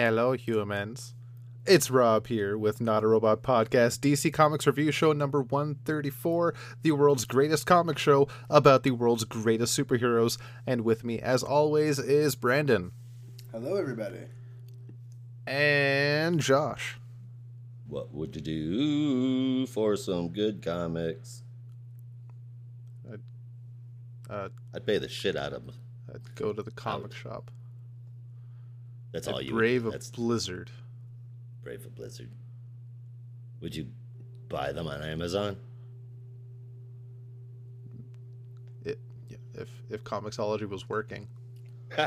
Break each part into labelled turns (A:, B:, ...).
A: Hello, humans. It's Rob here with Not a Robot Podcast, DC Comics Review Show number 134, the world's greatest comic show about the world's greatest superheroes. And with me, as always, is Brandon.
B: Hello, everybody.
A: And Josh.
C: What would you do for some good comics?
A: Uh,
C: I'd pay the shit out of them.
A: I'd go to the comic shop.
C: That's all you.
A: brave
C: would
A: a.
C: That's
A: blizzard.
C: brave a blizzard. Would you buy them on Amazon?
A: It, yeah, if if Comixology was working.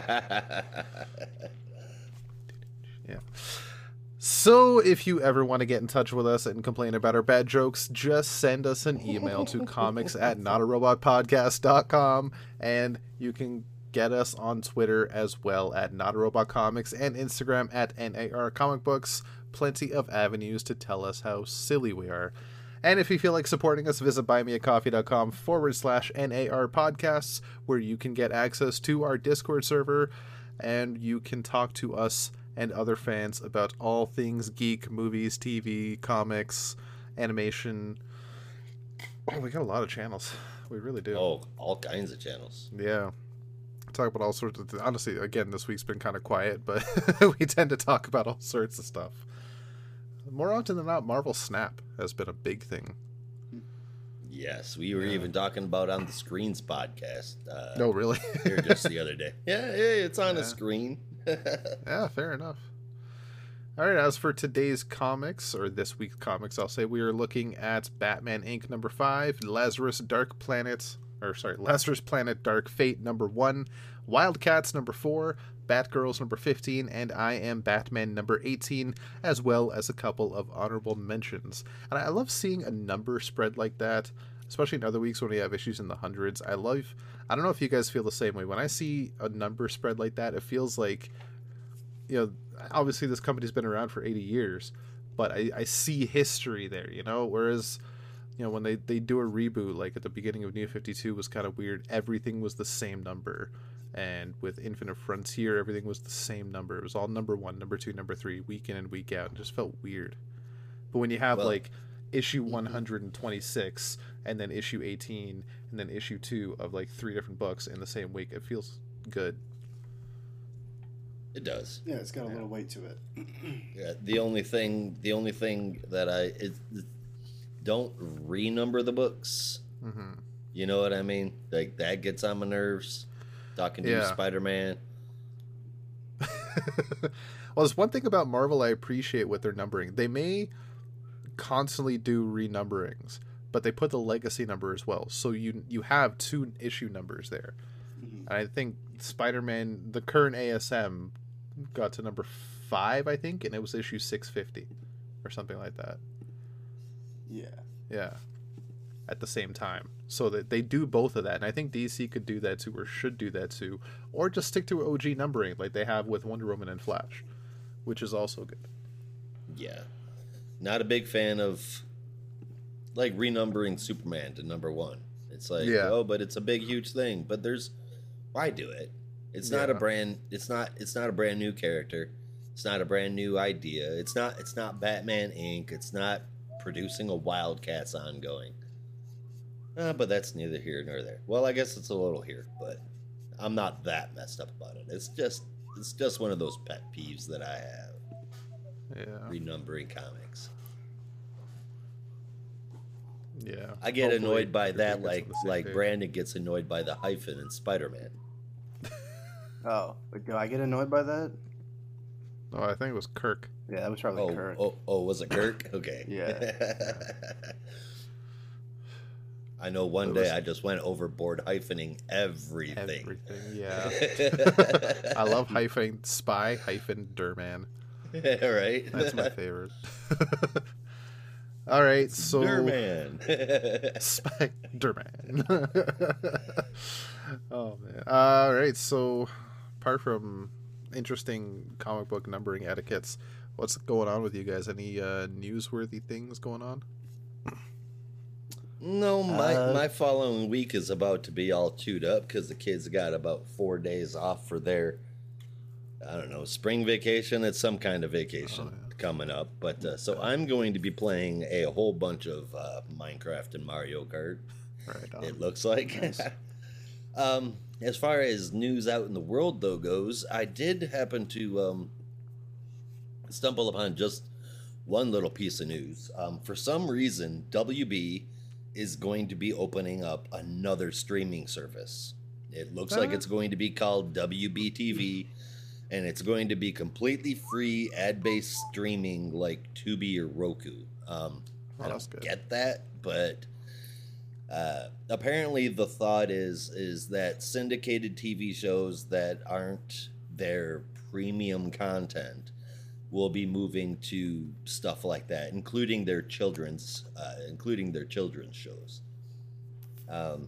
A: Yeah. So, if you ever want to get in touch with us and complain about our bad jokes, just send us an email to comics at notarobotpodcast.com and you can get us on Twitter as well at notarobotcomics and Instagram at NAR Comic Books. Plenty of avenues to tell us how silly we are. And if you feel like supporting us, visit buymeacoffee.com forward slash NAR podcasts, where you can get access to our Discord server and you can talk to us and other fans about all things geek, movies, TV, comics, animation. Oh, we got a lot of channels. We really do.
C: oh, all kinds of channels.
A: Yeah. Talk about all sorts of th- honestly, again, this week's been kind of quiet, but we tend to talk about all sorts of stuff. More often than not, Marvel Snap has been a big thing.
C: Yes, we were
A: Yeah.
C: even talking about on the Screens podcast. Uh,
A: No, really?
C: here just the other day. Yeah, yeah, it's on
A: Yeah.
C: a screen.
A: Yeah, fair enough. All right, as for today's comics, or this week's comics, I'll say we are looking at Batman Inc. number five, Lazarus Dark Planet, or sorry, Lazarus Planet Dark Fate number one, Wildcats number four, Batgirls number 15, and I Am Batman number 18, as well as a couple of honorable mentions. And I love seeing a number spread like that, especially in other weeks when we have issues in the hundreds. I love, I don't know if you guys feel the same way. When I see a number spread like that, it feels like you know, obviously this company's been around for 80 years, but I, I see history there, you know, whereas, you know, when they, they do a reboot, like at the beginning of New 52 was kind of weird. Everything was the same number. And with Infinite Frontier, everything was the same number. It was all number one, number two, number three, week in and week out. It just felt weird. But when you have
C: Well-
A: like issue mm-hmm. 126 and then issue 18 and then issue 2 of like three different books in the same week, it feels good.
C: It does.
B: Yeah, it's got a
A: Yeah.
B: little weight to it.
C: Yeah, the only thing, the only thing that I is don't renumber the books.
A: hmm
C: You know what I mean? Like that gets on my nerves. Talking to
A: Yeah.
C: Spider Man.
A: well, there's one thing about Marvel I appreciate with their numbering. They may constantly do renumberings, but they put the legacy number as well. So you you have two issue numbers there.
B: Mhm.
A: And I think Spider-Man, the current ASM, got to number five, I think, and it was issue 650 or something like that.
B: Yeah.
A: Yeah. At the same time. So that they do both of that. And I think DC could do that too, or should do that too. Or just stick to OG numbering like they have with Wonder Woman and Flash, which is also good.
C: Yeah. Not a big fan of like renumbering Superman to number one. It's like,
A: Yeah.
C: oh, but it's a big, huge thing. But there's why do it? It's not a brand it's not it's not a brand new character. It's not a brand new idea. It's not it's not Batman Inc. It's not producing a Wildcats ongoing. Uh, but that's neither here nor there. Well, I guess it's a little here, but I'm not that messed up about it. It's just it's just one of those pet peeves that I have
A: Yeah.
C: renumbering comics.
A: Yeah.
C: I get
A: Hopefully
C: annoyed by that, like
A: on the same
C: like
A: page.
C: Brandon gets annoyed by the hyphen in Spider Man.
B: Oh, but do I get annoyed by that?
A: Oh, I think it was Kirk.
B: Yeah, that was probably
C: Oh,
B: Kirk.
C: oh, oh, was it Kirk? Okay.
B: Yeah.
C: I know one
A: It
C: day
A: was-
C: I just went overboard hyphening everything.
A: Everything. Yeah. I love hyphen spy hyphen Derman.
C: right?
A: That's my favorite. All right, so
C: Derman.
A: Spider-Man. oh man. All right, so apart from interesting comic book numbering etiquettes, what's going on with you guys? Any uh, newsworthy things going on?
C: no, my
B: Uh,
C: my following week is about to be all chewed up because the kids got about four days off for their I don't know, spring vacation. It's some kind of vacation
A: Oh, yeah.
C: coming up. But uh, so I'm going to be playing a whole bunch of uh, Minecraft and Mario Kart.
A: Right. On.
C: it looks like.
B: Nice.
C: um, as far as news out in the world though goes, I did happen to um, stumble upon just one little piece of news. Um, for some reason, WB is going to be opening up another streaming service. It looks like
A: Ah.
C: it's going to be called WBTV, and it's going to be completely free ad-based streaming like Tubi or Roku. Um,
A: Oh,
C: I don't
A: good.
C: get that, but uh, apparently the thought is is that syndicated TV shows that aren't their premium content will be moving to stuff like that, including their children's, uh, including their children's shows. Um,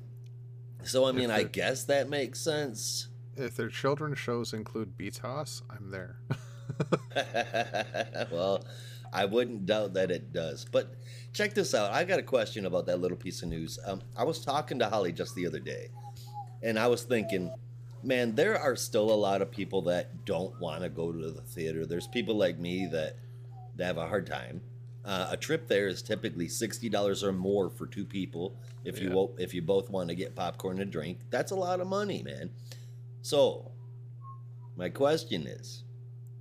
C: so I mean, I guess that makes sense.
A: If their children's shows include BTAS, I'm there.
C: well, I wouldn't doubt that it does. But check this out. I got a question about that little piece of news. Um, I was talking to Holly just the other day, and I was thinking, man, there are still a lot of people that don't want to go to the theater. There's people like me that, that have a hard time. Uh, a trip there is typically sixty dollars or more for two people. If you
A: Yeah.
C: wo- if you both want to get popcorn and drink, that's a lot of money, man. So, my question is,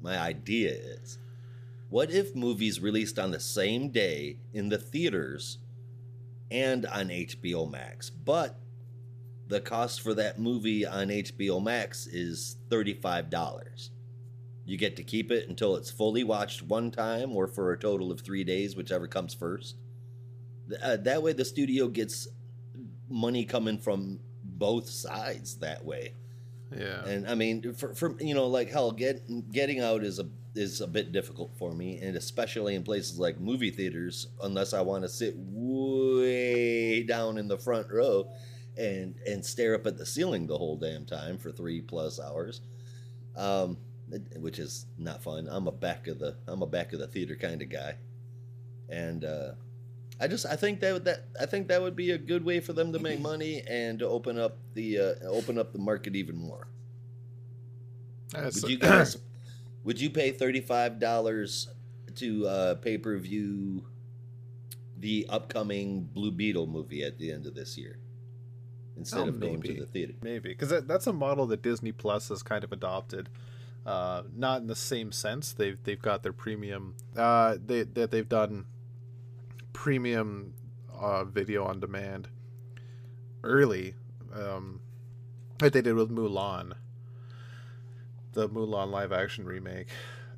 C: my idea is, what if movies released on the same day in the theaters and on HBO Max, but the cost for that movie on HBO Max is $35? You get to keep it until it's fully watched one time or for a total of three days, whichever comes first. Uh, that way, the studio gets money coming from both sides that way.
A: yeah.
C: And I mean, for, for you know, like hell, get getting out is a is a bit difficult for me, and especially in places like movie theaters, unless I want to sit way down in the front row and and stare up at the ceiling the whole damn time for three plus hours, um, which is not fun. I'm a back of the I'm a back of the theater kind of guy, and uh, I just I think that would- that I think that would be a good way for them to make money and to open up the uh, open up the market even more.
A: That's-
C: Would you guys would you pay thirty five dollars to uh, pay per view the upcoming Blue Beetle movie at the end of this year instead
A: Oh,
C: of going to the theater?
A: Maybe because that, that's a model that Disney Plus has kind of adopted. Uh, not in the same sense. They've they've got their premium. Uh, they that they've done premium uh, video on demand early. Um, like they did with Mulan, the Mulan live action remake,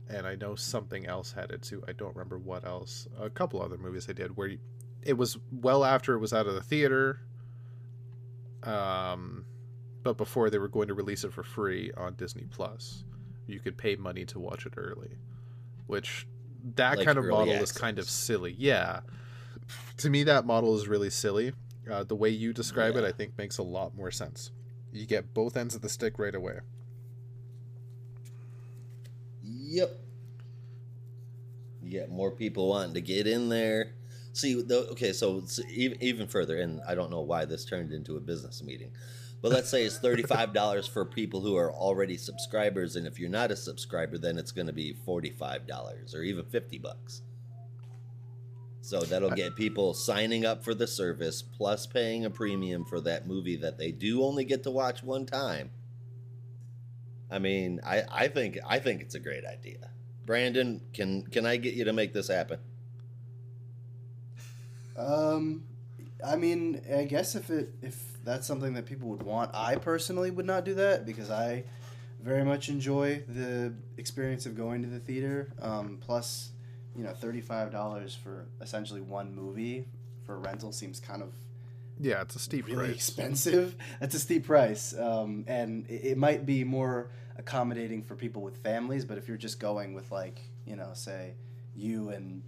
A: and I know something else had it too. I don't remember what else. A couple other movies they did where you, it was well after it was out of the theater. Um, but before they were going to release it for free on Disney Plus, you could pay money to watch it early, which that
C: Like
A: kind of model is kind of silly. Yeah, to me that model is really silly. Uh, the way you describe it, I think, makes a lot more sense. You get both ends of the stick right away.
C: Yep. You get more people wanting to get in there. See, the, okay, so even even further, and I don't know why this turned into a business meeting, but let's say it's thirty five dollars for people who are already subscribers, and if you're not a subscriber, then it's going to be forty five dollars or even fifty bucks. So that'll get people signing up for the service plus paying a premium for that movie that they do only get to watch one time. I mean, I, I think I think it's a great idea. Brandon, can can I get you to make this happen?
B: Um, I mean, I guess if it if that's something that people would want, I personally would not do that because I very much enjoy the experience of going to the theater. Um, plus, you know, thirty five dollars for essentially one movie for rental seems kind of
A: Yeah, it's a steep
B: really
A: price.
B: expensive. That's a steep price, um, and it, it might be more accommodating for people with families. But if you're just going with like you know, say you and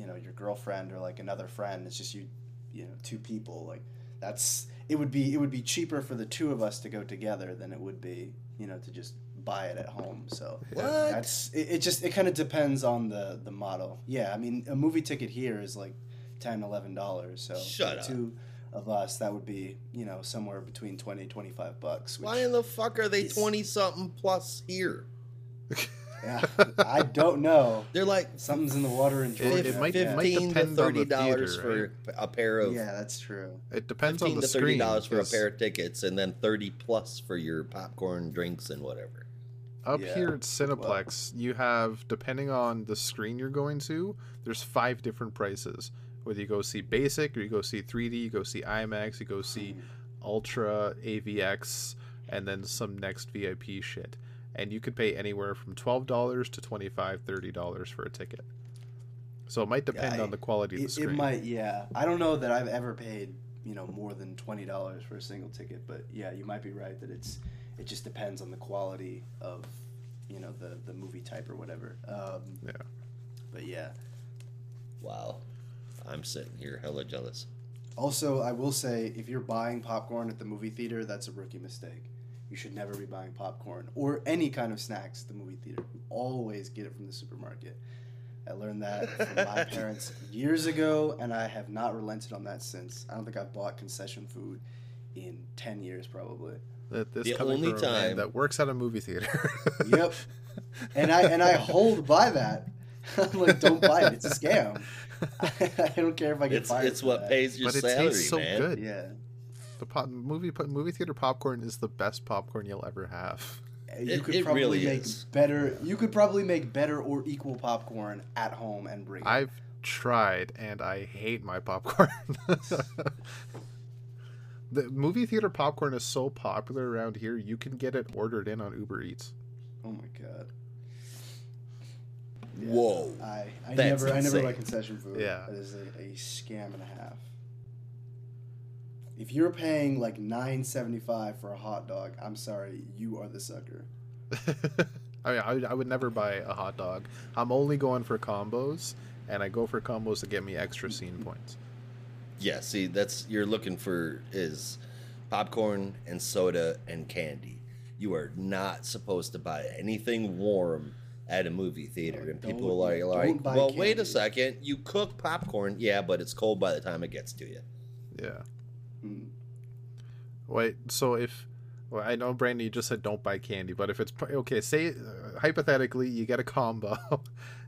B: you know your girlfriend or like another friend, it's just you, you know, two people. Like that's it would be it would be cheaper for the two of us to go together than it would be you know to just buy it at home. So
C: What?
B: that's it, it just it kind of depends on the the model. Yeah, I mean a movie ticket here is like 10 11 dollars. So
C: Shut
B: for
C: up.
B: two of us that would be, you know, somewhere between 20 25 bucks.
C: Why in the fuck are they twenty something plus here?
B: Yeah, I don't know.
C: They're like
B: Something's in the water in
A: It-
B: Georgia.
A: it might- it
B: yeah.
A: might
C: fifteen to
A: depend on the
C: thirty dollars
A: theater,
C: for a pair of
B: yeah, that's true.
A: It depends on
C: fifteen
A: the
C: to thirty dollars for a
A: 'cause
C: pair of tickets, and then thirty plus for your popcorn, drinks, and whatever.
A: Up
B: Yeah,
A: here at Cineplex, you have depending on the screen you're going to, there's five different prices. Whether you go see basic or you go see 3D, you go see IMAX, you go see mm. Ultra, AVX, and then some next VIP shit. And you could pay anywhere from $12 to $25, $30 for a ticket. So it might depend
B: Yeah,
A: on the quality of the
B: It,
A: screen.
B: it might, yeah. I don't know that I've ever paid, you know, more than twenty dollars for a single ticket, but yeah, you might be right that it's it just depends on the quality of, you know, the the movie type or whatever. Um,
A: Yeah.
B: But yeah.
C: Wow, I'm sitting here hella jealous.
B: Also, I will say, if you're buying popcorn at the movie theater, that's a rookie mistake. You should never be buying popcorn or any kind of snacks at the movie theater. You always get it from the supermarket. I learned that from my parents years ago, and I have not relented on that since. I don't think I've bought concession food in 10 years, probably.
A: That this
C: The only
A: from a man
C: time-
A: that works at a movie theater.
B: Yep. And I and I hold by that. I'm like, don't buy it. It's a scam. I don't care if I get
C: It's
B: fired.
C: it's what
B: that.
C: pays your
A: but it
C: salary,
A: tastes so
C: man.
A: good.
B: Yeah.
A: The pop, movie movie theater popcorn is the best popcorn you'll ever have.
B: You
C: It-
B: could
C: it
B: probably
C: really
B: make
C: is.
B: better. You could probably make better or equal popcorn at home and bring. it.
A: I've tried and I hate my popcorn. the movie theater popcorn is so popular around here, you can get it ordered in on Uber Eats.
B: Oh my god. Yeah,
C: Whoa.
B: I, I
C: That's
B: never I never buy
C: insane.
B: concession food.
A: Yeah.
B: That is a, a scam and a half. If you're paying like nine seventy five for a hot dog, I'm sorry, you are the sucker.
A: I mean, I, would- I would never buy a hot dog. I'm only going for combos, and I go for combos to get me extra scene points.
C: Yeah, see, that's you're looking for is popcorn and soda and candy. You are not supposed to buy anything warm at a movie theater,
B: No,
C: and people
B: don't-
C: are
B: don't
C: like,
B: buy
C: "Well, wait a second, you cook popcorn, yeah, but it's cold by the time it gets to you."
A: Yeah.
B: Hmm.
A: Wait, so if well, I know Brandon, you just said don't buy candy, but if it's okay, say uh, hypothetically you get a combo, you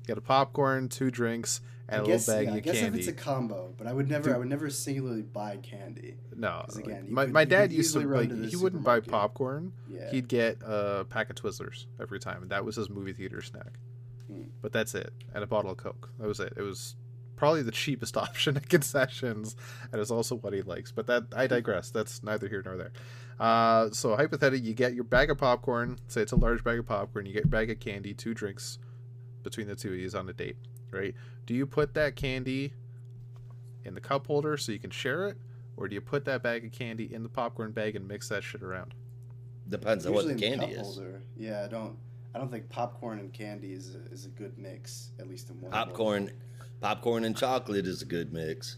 A: get a popcorn, two drinks, and
B: I
A: a
B: guess,
A: little bag
B: yeah,
A: baggie
B: I
A: of
B: guess
A: candy.
B: if it's a combo, but I would never
A: Dude.
B: I would never singularly buy candy.
A: No,
B: again,
A: my,
B: could-
A: my dad used to like
B: to
A: he wouldn't buy popcorn.
B: Yeah.
A: He'd get a pack of Twizzlers every time, and that was his movie theater snack.
B: Hmm.
A: But that's it, and a bottle of Coke. That was it. It was probably the cheapest option at concessions, and it's also what he likes. But that I digress. That's neither here nor there. Uh, so hypothetically, you get your bag of popcorn. Say it's a large bag of popcorn. You get your bag of candy, two drinks between the two of you on a date, right? Do you put that candy in the cup holder so you can share it, or do you put that bag of candy in the popcorn bag and mix that shit around?
C: Depends on what the
B: Usually in
C: candy
B: cup
C: is.
B: holder. Yeah, I don't I don't think popcorn and candy is a, is a good mix, at least in one.
C: Popcorn, popcorn and chocolate is a good mix.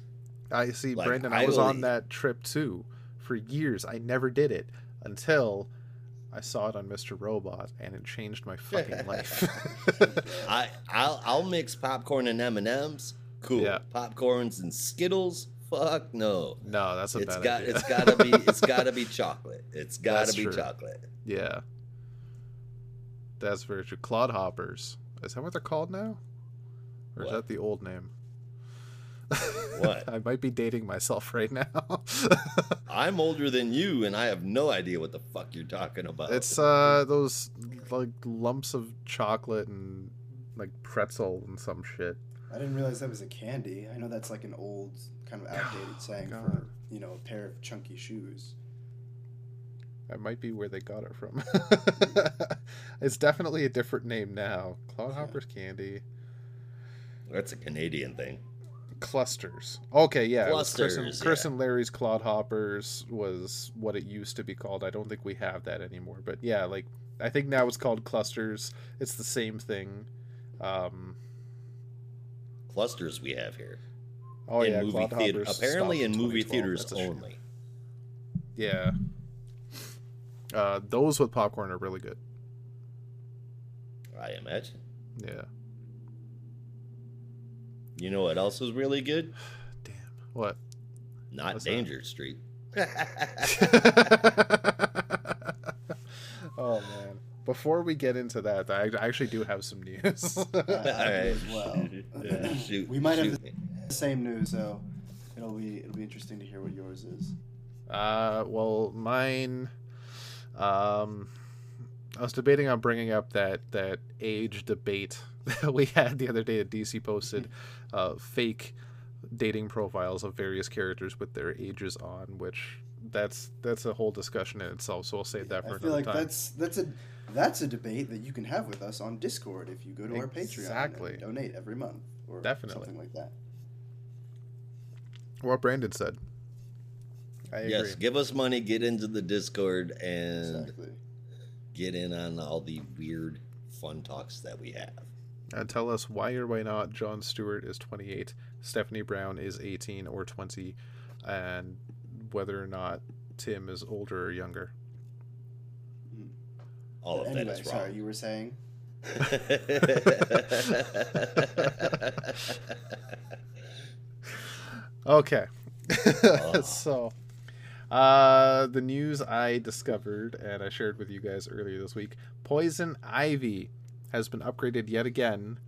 A: I see,
C: Like,
A: Brandon. I, was on
C: eat-
A: that trip too. For years, I never did it until I saw it on Mr. Robot, and it changed my fucking life.
C: I I'll I'll mix popcorn and M and M's. Cool.
A: Yeah.
C: Popcorns and Skittles. Fuck no.
A: no, that's a
C: It's
A: bad
C: got
A: idea.
C: it's gotta be it's gotta be chocolate. It's gotta
A: That's
C: be
A: true.
C: chocolate.
A: yeah, that's very true. Clod hoppers. Is that what they're called now, or is that the old name?
C: What?
A: I might be dating myself right now.
C: I'm older than you, and I have no idea what the fuck you're talking about.
A: it's uh those like lumps of chocolate and like pretzel and some shit.
B: I didn't realize that was a candy. I know that's like an old kind of outdated saying
A: God.
B: for you know a pair of chunky shoes.
A: That might be where they got it from. it's definitely a different name now. Clodhoppers candy
C: That's a Canadian thing.
A: clusters. Okay, yeah, was Kris, and, Kris
C: yeah.
A: and Larry's Clodhoppers was what it used to be called. I don't think we have that anymore, but yeah, like I think now it's called clusters. It's the same thing. Um,
C: Clusters we have here.
A: oh
C: in
A: yeah,
C: movie theater. Apparently in movie theaters only.
A: Yeah. Uh, those with popcorn are really good.
C: I imagine.
A: Yeah.
C: You know what else is really good?
A: Damn. What?
C: Not
A: What's that?
C: Danger Street.
A: oh man. before we get into that, I I actually do have some news.
B: I well.
C: Yeah, shoot,
B: we might have the same news, so it'll be it'll be interesting to hear what yours is.
A: Uh, well, mine. Um, I was debating on bringing up that that age debate that we had the other day. That DC posted uh, fake dating profiles of various characters with their ages on, which that's that's a whole discussion in itself. So we'll save that for another time.
B: I feel
A: another
B: like
A: time.
B: that's that's a that's a debate that you can have with us on Discord if you go to our Patreon
A: Exactly.
B: and donate every month or
A: Definitely.
B: something like that.
A: what Brandon said. I agree.
C: Yes, give us money, get into the Discord, and
B: Exactly.
C: get in on all the weird fun talks that we have.
A: And tell us why or why not John Stewart is 28, Stephanie Brown is 18 or 20, and whether or not Tim is older or younger.
C: All of
B: anyway,
C: that is
B: sorry, you were saying.
A: Okay.
C: Oh.
A: so, uh, the news I discovered and I shared with you guys earlier this week Poison Ivy has been upgraded yet again.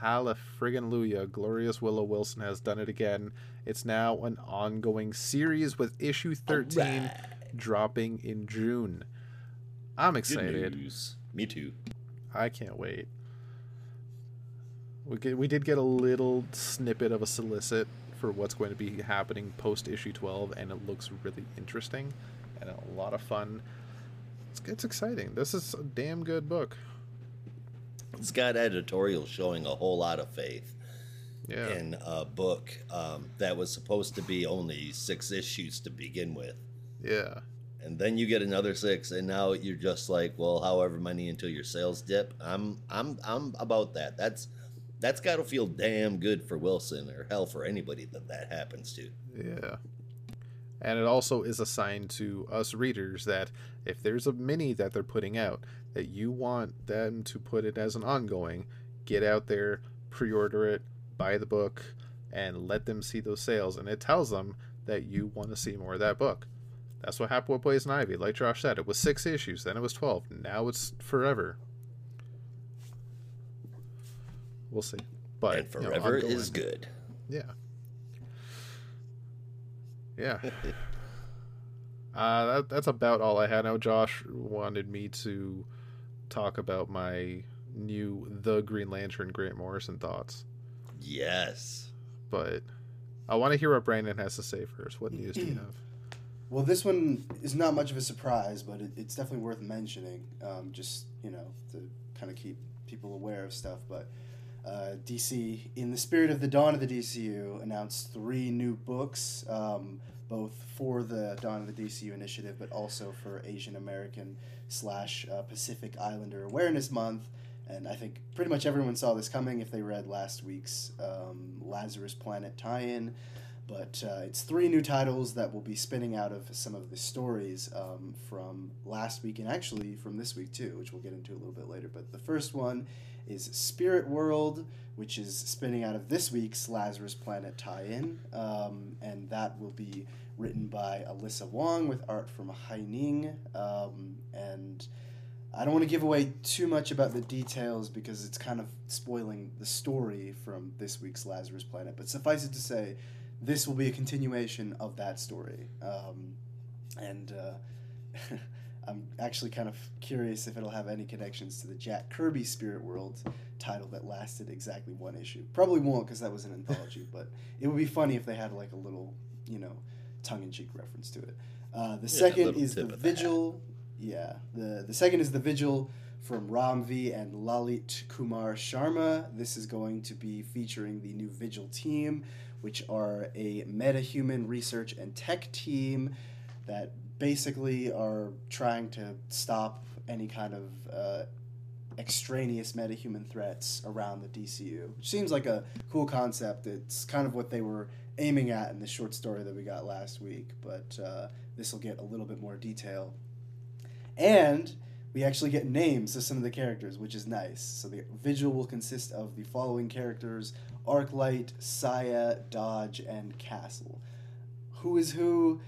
A: Hallelujah. Glorious Willow Wilson has done it again. It's now an ongoing series with issue 13
C: Alright.
A: dropping in June. I'm excited.
C: Me too.
A: I can't wait. We get, we did get a little snippet of a solicit for what's going to be happening post issue 12 and it looks really interesting and a lot of fun. It's, it's exciting. This is a damn good book.
C: It's got editorials showing a whole lot of faith
A: Yeah.
C: in a book um, that was supposed to be only six issues to begin with.
A: Yeah.
C: And then you get another six, and now you're just like, well, however many until your sales dip. I'm, I'm, I'm about that. That's, that's got to feel damn good for Wilson, or hell for anybody that that happens to.
A: Yeah. And it also is a sign to us readers that if there's a mini that they're putting out that you want them to put it as an ongoing, get out there, pre order it, buy the book, and let them see those sales. And it tells them that you want to see more of that book. That's what happened with Poison Ivy. Like Josh said, it was six issues, then it was 12. Now it's forever. We'll see. But
C: and
A: you know,
C: forever is good.
A: Yeah. Yeah. Uh, that, that's about all I had. Now, Josh wanted me to talk about my new The Green Lantern Grant Morrison thoughts,
C: Yes.
A: but I want to hear what Brandon has to say first. What news do you have?
B: Well, this one is not much of a surprise, but it, it's definitely worth mentioning. Um, just you know to kind of keep people aware of stuff. But uh, DC, in the spirit of the dawn of the DCU, announced three new books, um, both for the Dawn of the DCU initiative, but also for Asian American slash uh, Pacific Islander Awareness Month. And I think pretty much everyone saw this coming if they read last week's um, Lazarus Planet tie-in but uh, it's three new titles that will be spinning out of some of the stories um, from last week and actually from this week too, which we'll get into a little bit later. But the first one is Spirit World, which is spinning out of this week's Lazarus Planet tie-in, um, and that will be written by Alyssa Wong with art from Haining, um, and. I don't want to give away too much about the details because it's kind of spoiling the story from this week's Lazarus Planet. But suffice it to say, this will be a continuation of that story. Um, and uh, I'm actually kind of curious if it'll have any connections to the Jack Kirby Spirit World title that lasted exactly one issue. Probably won't because that was an anthology, but it would be funny if they had like a little, you know, tongue in cheek reference to it. Uh, the
C: Yeah,
B: second is the
C: tip of the hat.
B: Vigil. Yeah, the the second is the Vigil from Ram V and Lalit Kumar Sharma. This is going to be featuring the new Vigil team, which are a metahuman research and tech team that basically are trying to stop any kind of uh, extraneous metahuman threats around the DCU. Which seems like a cool concept. It's kind of what they were aiming at in the short story that we got last week, but uh, this will get a little bit more detail. And we actually get names of some of the characters, which is nice. So the Vigil will consist of the following characters Arclight, Saya, Dodge, and Castle. Who is who?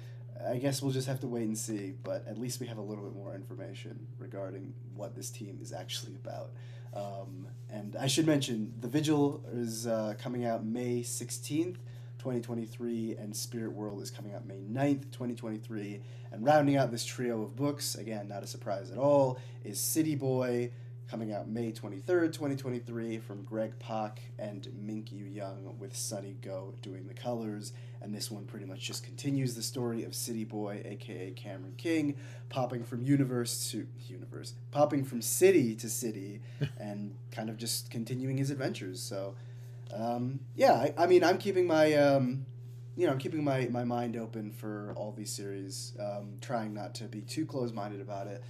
B: I guess we'll just have to wait and see. But at least we have a little bit more information regarding what this team is actually about. Um, and I should mention the Vigil is uh, coming out May sixteenth. 2023 and Spirit World is coming out May 9th, 2023. And rounding out this trio of books, again, not a surprise at all, is City Boy, coming out May 23rd, 2023, from Greg Pak and Minkyu Jung, with Sunny Gho doing the colors. And this one pretty much just continues the story of City Boy, aka Cameron King, popping from universe to universe, popping from city to city, and kind of just continuing his adventures. So, um, yeah, I, I, mean, I'm keeping my. Um, you know, I'm keeping my, my mind open for all these series, um, trying not to be too close minded about it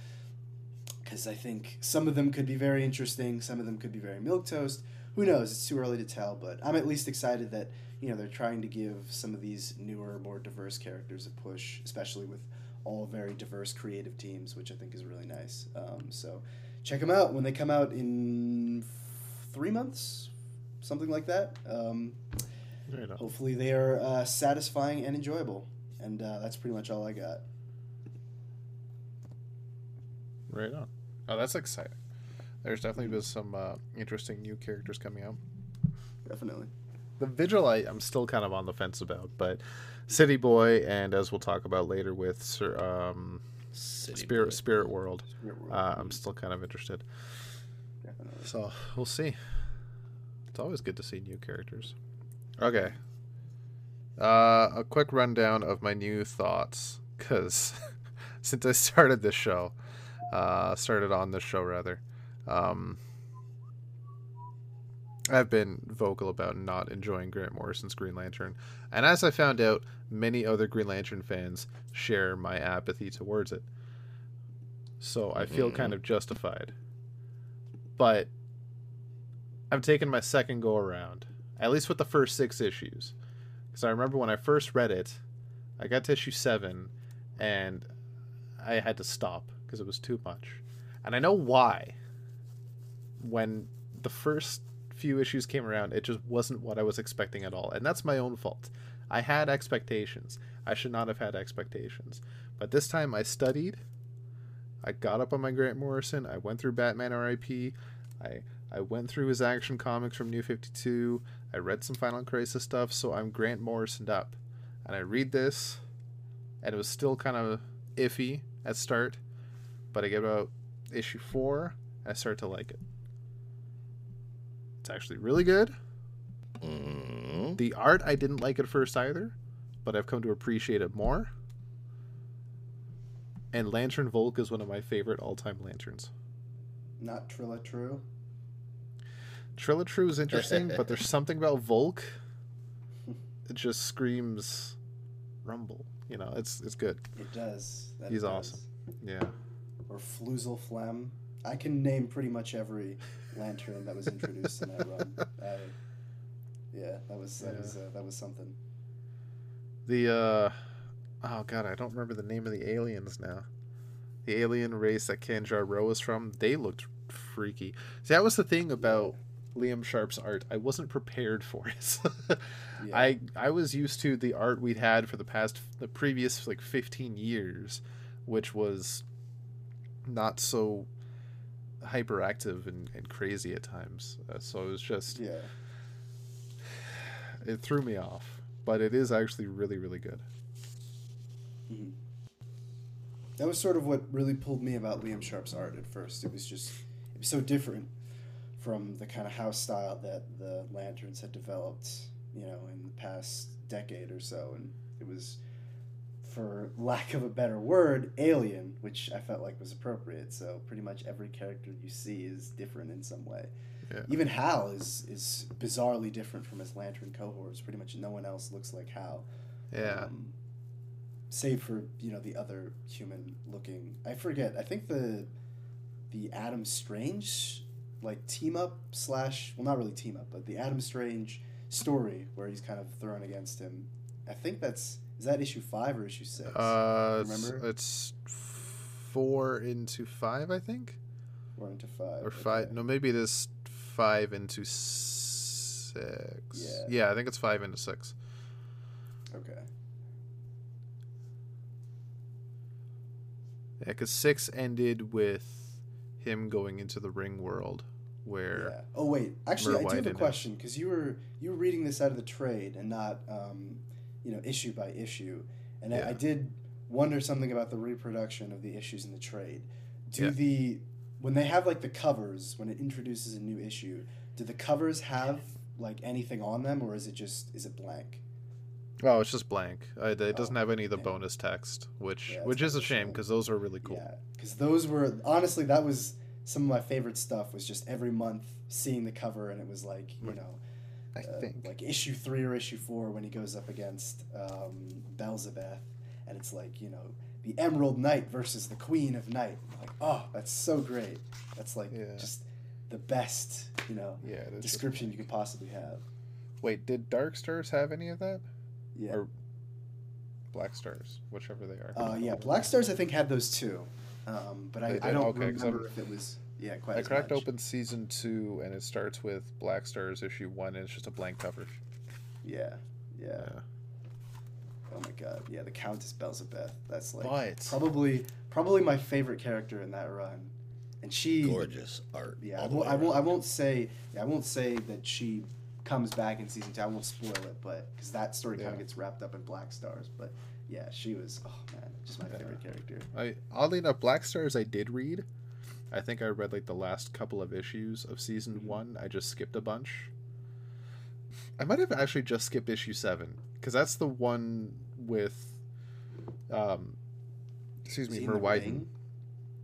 B: because I think some of them could be very interesting, some of them could be very milk toast. Who knows? It's too early to tell, but I'm at least excited that you know they're trying to give some of these newer, more diverse characters a push, especially with all very diverse creative teams, which I think is really nice. Um, so check them out when they come out in three months, something like that. Um, hopefully, they are uh, satisfying and enjoyable, and uh, that's pretty much all I got.
A: Right on. Oh, that's exciting. There's definitely been some uh, interesting new characters coming out.
B: Definitely.
A: The Vigil, I, I'm still kind of on the fence about, but City Boy, and as we'll talk about later with um, Spirit Spirit World, Spirit World. Uh, I'm still kind of interested. Definitely. So we'll see. It's always good to see new characters. Okay. Uh, a quick rundown of my new thoughts, because since I started this show, uh, started on this show rather. Um, I've been vocal about not enjoying Grant Morrison's Green Lantern, and as I found out, many other Green Lantern fans share my apathy towards it. So I feel mm-hmm. kind of justified. But I've taken my second go around, at least with the first six issues. Because I remember when I first read it, I got to issue seven, and I had to stop because it was too much. And I know why. When the first few issues came around, it just wasn't what I was expecting at all. And that's my own fault. I had expectations. I should not have had expectations. But this time I studied. I got up on my Grant Morrison. I went through Batman RIP. I I went through his action comics from New 52. I read some Final Crisis stuff, so I'm Grant Morrison up. And I read this, and it was still kind of iffy at start but I get about issue four, I start to like it. It's actually really good. Mm-hmm. The art I didn't like at first either, but I've come to appreciate it more. And Lantern Volk is one of my favorite all-time lanterns.
B: Not Trilla True.
A: Trilla True is interesting, but there's something about Volk. It just screams Rumble. You know, it's it's good.
B: It does.
A: That He's does. awesome. Yeah
B: or Floozle Flem. I can name pretty much every lantern that was introduced in that run. I, yeah, that was that yeah. was uh, that was something.
A: The uh, oh god, I don't remember the name of the aliens now. The alien race that Kanjar-Ro is from, they looked freaky. See, that was the thing about Liam Sharp's art. I wasn't prepared for it. yeah. I I was used to the art we'd had for the past the previous like 15 years, which was not so hyperactive and, and crazy at times. Uh, so it was just
B: yeah.
A: It threw me off, but it is actually really really good.
B: Mm-hmm. That was sort of what really pulled me about Liam Sharp's art at first. It was just it was so different from the kind of house style that the lanterns had developed, you know, in the past decade or so, and it was for lack of a better word, alien, which I felt like was appropriate. So pretty much every character you see is different in some way. Yeah. Even Hal is is bizarrely different from his Lantern cohorts. Pretty much no one else looks like Hal.
A: Yeah. Um,
B: save for you know the other human looking. I forget. I think the the Adam Strange like team up slash well not really team up but the Adam Strange story where he's kind of thrown against him. I think that's is that issue five or issue six?
A: Uh, remember? It's, four into five, I think.
B: Four into five.
A: Or five? Okay. No, maybe it is five into six. Yeah. Yeah, I think it's five into six.
B: Okay.
A: Yeah, because six ended with him going into the ring world, where
B: Yeah. Oh wait, actually, I do have a question because you were you were reading this out of the trade and not um, you know issue by issue, and I,
A: Yeah.
B: I did wonder something about the reproduction of the issues in the trade. Do
A: Yeah.
B: the when they have like the covers when it introduces a new issue, do the covers have like anything on them or is it just is it blank?
A: oh, it's just blank. Uh, it doesn't
B: Oh,
A: have any of the
B: yeah.
A: bonus text, which
B: Yeah,
A: which is a shame because those are really cool.
B: Yeah, because those were honestly that was some of my favorite stuff. Was just every month seeing the cover and it was like you
A: Right.
B: know.
A: I
B: uh,
A: think.
B: like issue three or issue four when he goes up against um, Belzebeth, and it's like you know the Emerald Knight versus the Queen of Night. Like, oh, that's so great. That's like
A: Yeah.
B: just the best you know
A: yeah. it is just
B: description you could possibly have.
A: Wait, did Dark Stars have any of that?
B: Yeah.
A: Or Black Stars, whichever they are.
B: Uh, yeah, Black Stars I think had those too, um, but I, I don't
A: Okay,
B: remember if it was yeah quite
A: I
B: as
A: cracked
B: much.
A: open season two, and it starts with Black Stars issue one, and it's just a blank cover.
B: Yeah, yeah.
A: Yeah.
B: Oh my god, yeah, the Countess Belzebeth. That's like
A: But
B: probably probably my favorite character in that run, and she
C: Gorgeous art.
B: Yeah, I
C: all the
B: won't,
C: way
B: I won't. I won't say. Yeah, I won't say that she comes back in season two. I won't spoil it, but because that story kind of gets wrapped up in Black Stars. But yeah, she was. Oh man, just my
A: Yeah.
B: favorite character.
A: I oddly enough, Black Stars I did read. I think I read like the last couple of issues of season
B: Mhm.
A: one. I just skipped a bunch. I might have actually just skipped issue seven because that's the one with, um, excuse me,
B: in the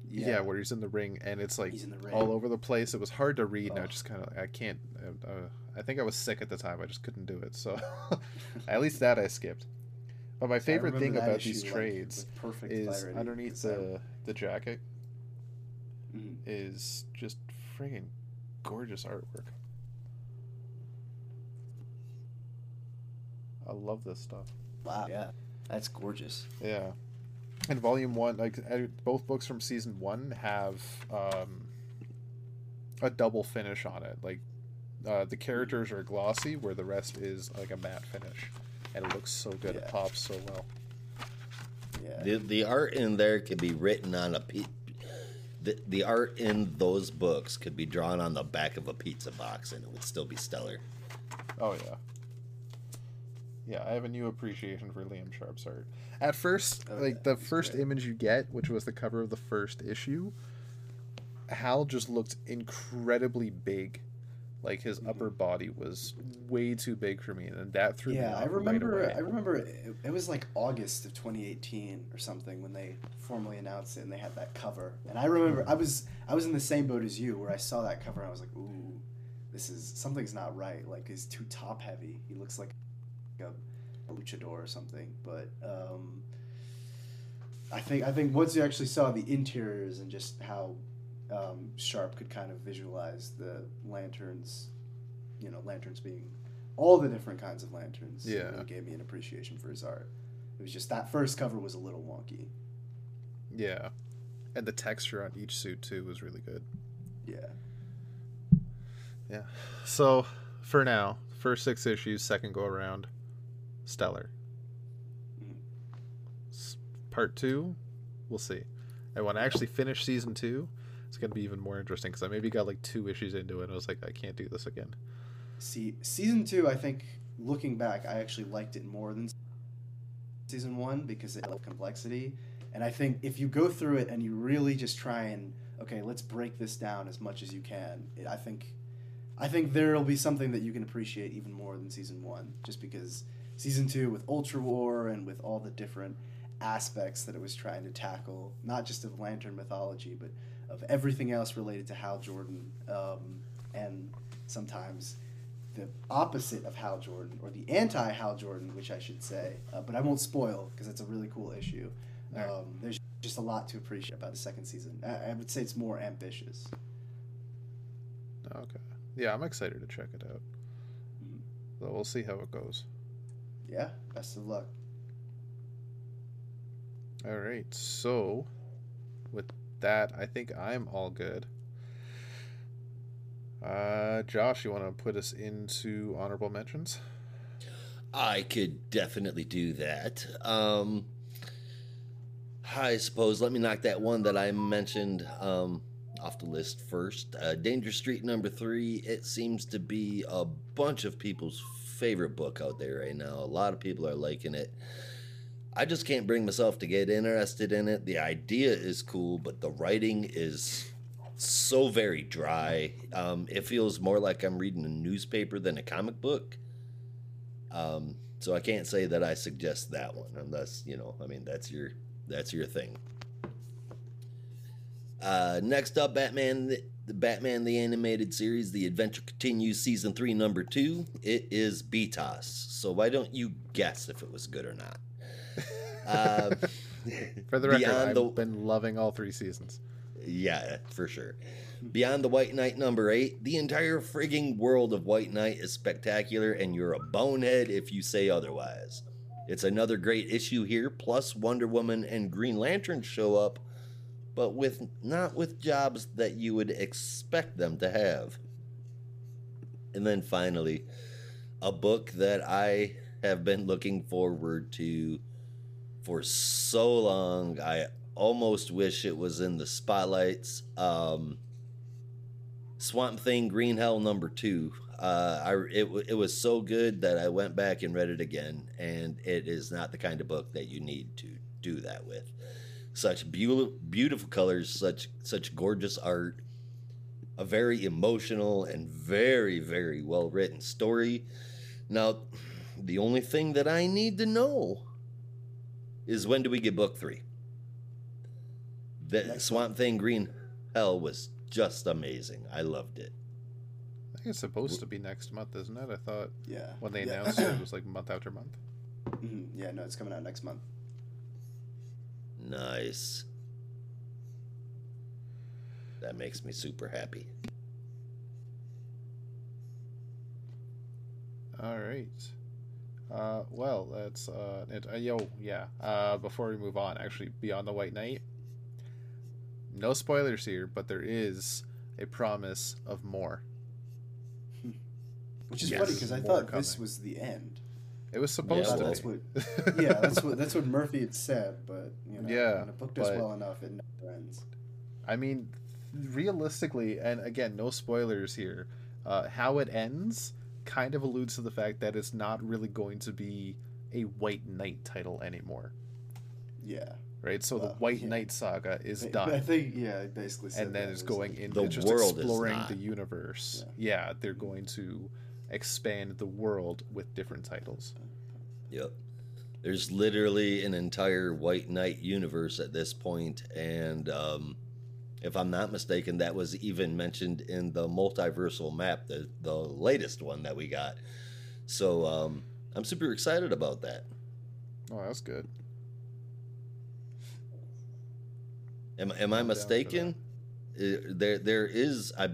A: Yeah. where he's in the ring and it's like
B: he's in the ring.
A: all over the place. It was hard to read, and I
B: Oh.
A: just kind of I can't. Uh, uh, I think I was sick at the time. I just couldn't do it. So at least that I skipped. But my favorite thing about
B: issue,
A: these
B: like,
A: trades is
B: clarity,
A: underneath the the jacket. Is just friggin' gorgeous artwork. I love this stuff.
B: Wow, yeah, that's gorgeous.
A: Yeah. And volume one, like both books from season one, have um, a double finish on it. Like uh, the characters are glossy, where the rest is like a matte finish, and it looks so good. It pops so well.
B: Yeah,
C: The, the art in there could be written on a pe- the, the art in those books could be drawn on the back of a pizza box and it would still be stellar.
A: Oh yeah. Yeah, I have a new appreciation for Liam Sharp's art. At first,
B: Oh,
A: like
B: yeah,
A: the first
B: great.
A: image you get, which was the cover of the first issue, Hal just looked incredibly big. Like his
B: Mhm.
A: upper body was way too big for me, and that threw me
B: yeah.
A: off
B: I
A: right
B: remember.
A: away.
B: I remember. It, it was like August of 2018 or something when they formally announced it, and they had that cover. And I remember I was I was in the same boat as you, where I saw that cover and I was like, ooh, this is something's not right. Like he's too top heavy. He looks like a luchador or something. But um, I think I think once you actually saw the interiors and just how um, Sharp could kind of visualize the lanterns, you know, lanterns being all the different kinds of lanterns. it
A: Yeah.
B: really gave me an appreciation for his art. It was just that first cover was a little wonky.
A: Yeah, and the texture on each suit too was really good.
B: Yeah.
A: Yeah. So for now, first six issues, second go around, stellar.
B: Mhm.
A: Part two, we'll see. And when I actually finish season two, it's gonna be even more interesting because I maybe got like two issues into it and I was like, I can't do this again.
B: See, season two, I think looking back, I actually liked it more than season one because it had complexity. And I think if you go through it and you really just try and okay, let's break this down as much as you can. It, I think, I think there'll be something that you can appreciate even more than season one, just because season two with Ultra War and with all the different aspects that it was trying to tackle, not just of Lantern mythology, but of everything else related to Hal Jordan, um, and sometimes the opposite of Hal Jordan, or the anti Hal Jordan, which I should say. Uh, but I won't spoil because it's a really cool issue.
A: Alright.
B: Um, there's just a lot to appreciate about the second season. I, I would say it's more ambitious.
A: Okay. Yeah, I'm excited to check it out. So we'll see how it goes.
B: Yeah, best of luck.
A: All right. So with that, I think I'm all good. Uh, Josh, you want to put us into honorable mentions?
C: I could definitely do that. Um, I suppose let me knock that one that I mentioned um, off the list first. Uh, Danger Street number three. It seems to be a bunch of people's favorite book out there right now. A lot of people are liking it. I just can't bring myself to get interested in it. The idea is cool, but the writing is so very dry. Um, it feels more like I'm reading a newspaper than a comic book. Um, so I can't say that I suggest that one, unless you know. I mean, that's your that's your thing. Uh, next up, Batman, the, Batman the Animated Series, The Adventure Continues, Season 3, Number 2. It is BTAS. So why don't you guess if it was good or not? Uh,
A: For the record, I've
C: the-
A: been loving all three seasons.
C: yeah, for sure. Beyond the White Knight number 8, the entire frigging world of White Knight is spectacular, and you're a bonehead if you say otherwise. It's another great issue here, plus Wonder Woman and Green Lantern show up, but with not with jobs that you would expect them to have. And then finally, a book that I have been looking forward to for so long. I almost wish it was in the spotlights. Um, Swamp Thing Green Hell number two. Uh, I it, it was so good that I went back and read it again, and it is not the kind of book that you need to do that with. Such beautiful, beautiful colors, such such gorgeous art, a very emotional and very very well written story. Now, the only thing that I need to know is when do we get book three? That
B: Next
C: Swamp Thing Green Hell was just amazing. I loved it.
A: I think it's supposed to be next month, isn't it? I thought
B: Yeah.
A: when they
B: Yeah.
A: announced it, it was like month after month.
B: Mhm. Yeah, no, it's coming out next month.
C: Nice. That makes me super happy.
A: All right. Uh, well, that's uh, it, uh, yo, yeah. Uh, before we move on, actually, Beyond the White Knight. No spoilers here, but there is a promise of more.
B: Which is
A: Yes,
B: funny because I
A: more
B: thought this was the end.
A: It was supposed
C: Yeah,
A: to
B: that's
A: be.
B: what. Yeah, that's what that's what Murphy had said. But you know,
A: Yeah,
B: when a book does
A: but-
B: well enough, it never ends.
A: I mean, realistically, and again, no spoilers here. Uh, how it ends kind of alludes to the fact that it's not really going to be a White Knight title anymore,
B: Yeah.
A: right? So the White
B: yeah.
A: Knight saga is
B: I-
A: done.
B: I think yeah, basically. Said
A: and then
B: that.
A: it's going into
C: The
A: just
C: world
A: exploring the universe. Yeah. they're going to expand the world with different titles.
C: Yep. There's literally an entire White Knight universe at this point, and um, if I'm not mistaken, that was even mentioned in the multiversal map, the the latest one that we got. So um, I'm super excited about that.
A: Oh, that's good.
C: Am, am I
A: I'm down for
C: mistaken? There, there is. I,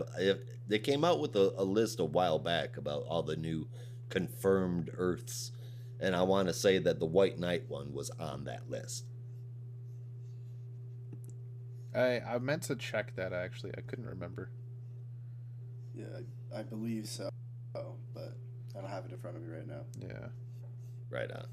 C: they came out with a, a list a while back about all the new confirmed Earths, and I want to say that the White Knight one was on that list.
A: I I meant to check that actually. I couldn't remember.
B: Yeah, I, I believe so. oh, But I don't have it in front of me right now.
A: Yeah.
C: Right on.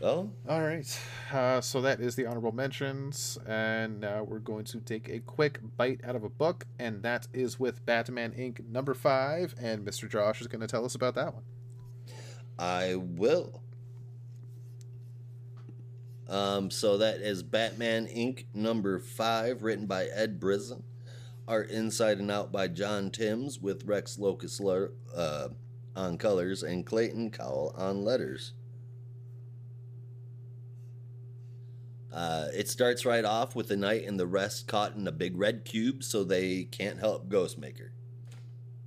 C: Well,
A: All right. Uh, so that is the honorable mentions, and now we're going to take a quick bite out of a book, and that is with Batman Inc. number five, and Mr. Josh is going to tell us about that one.
C: I will. Um, so that is Batman Inc. number five, written by Ed Brisson. Art inside and out by John Timms with Rex Lokus ler- uh, on colors and Clayton Cowles on letters. Uh, it starts right off with the knight and the rest caught in a big red cube, so they can't help Ghostmaker.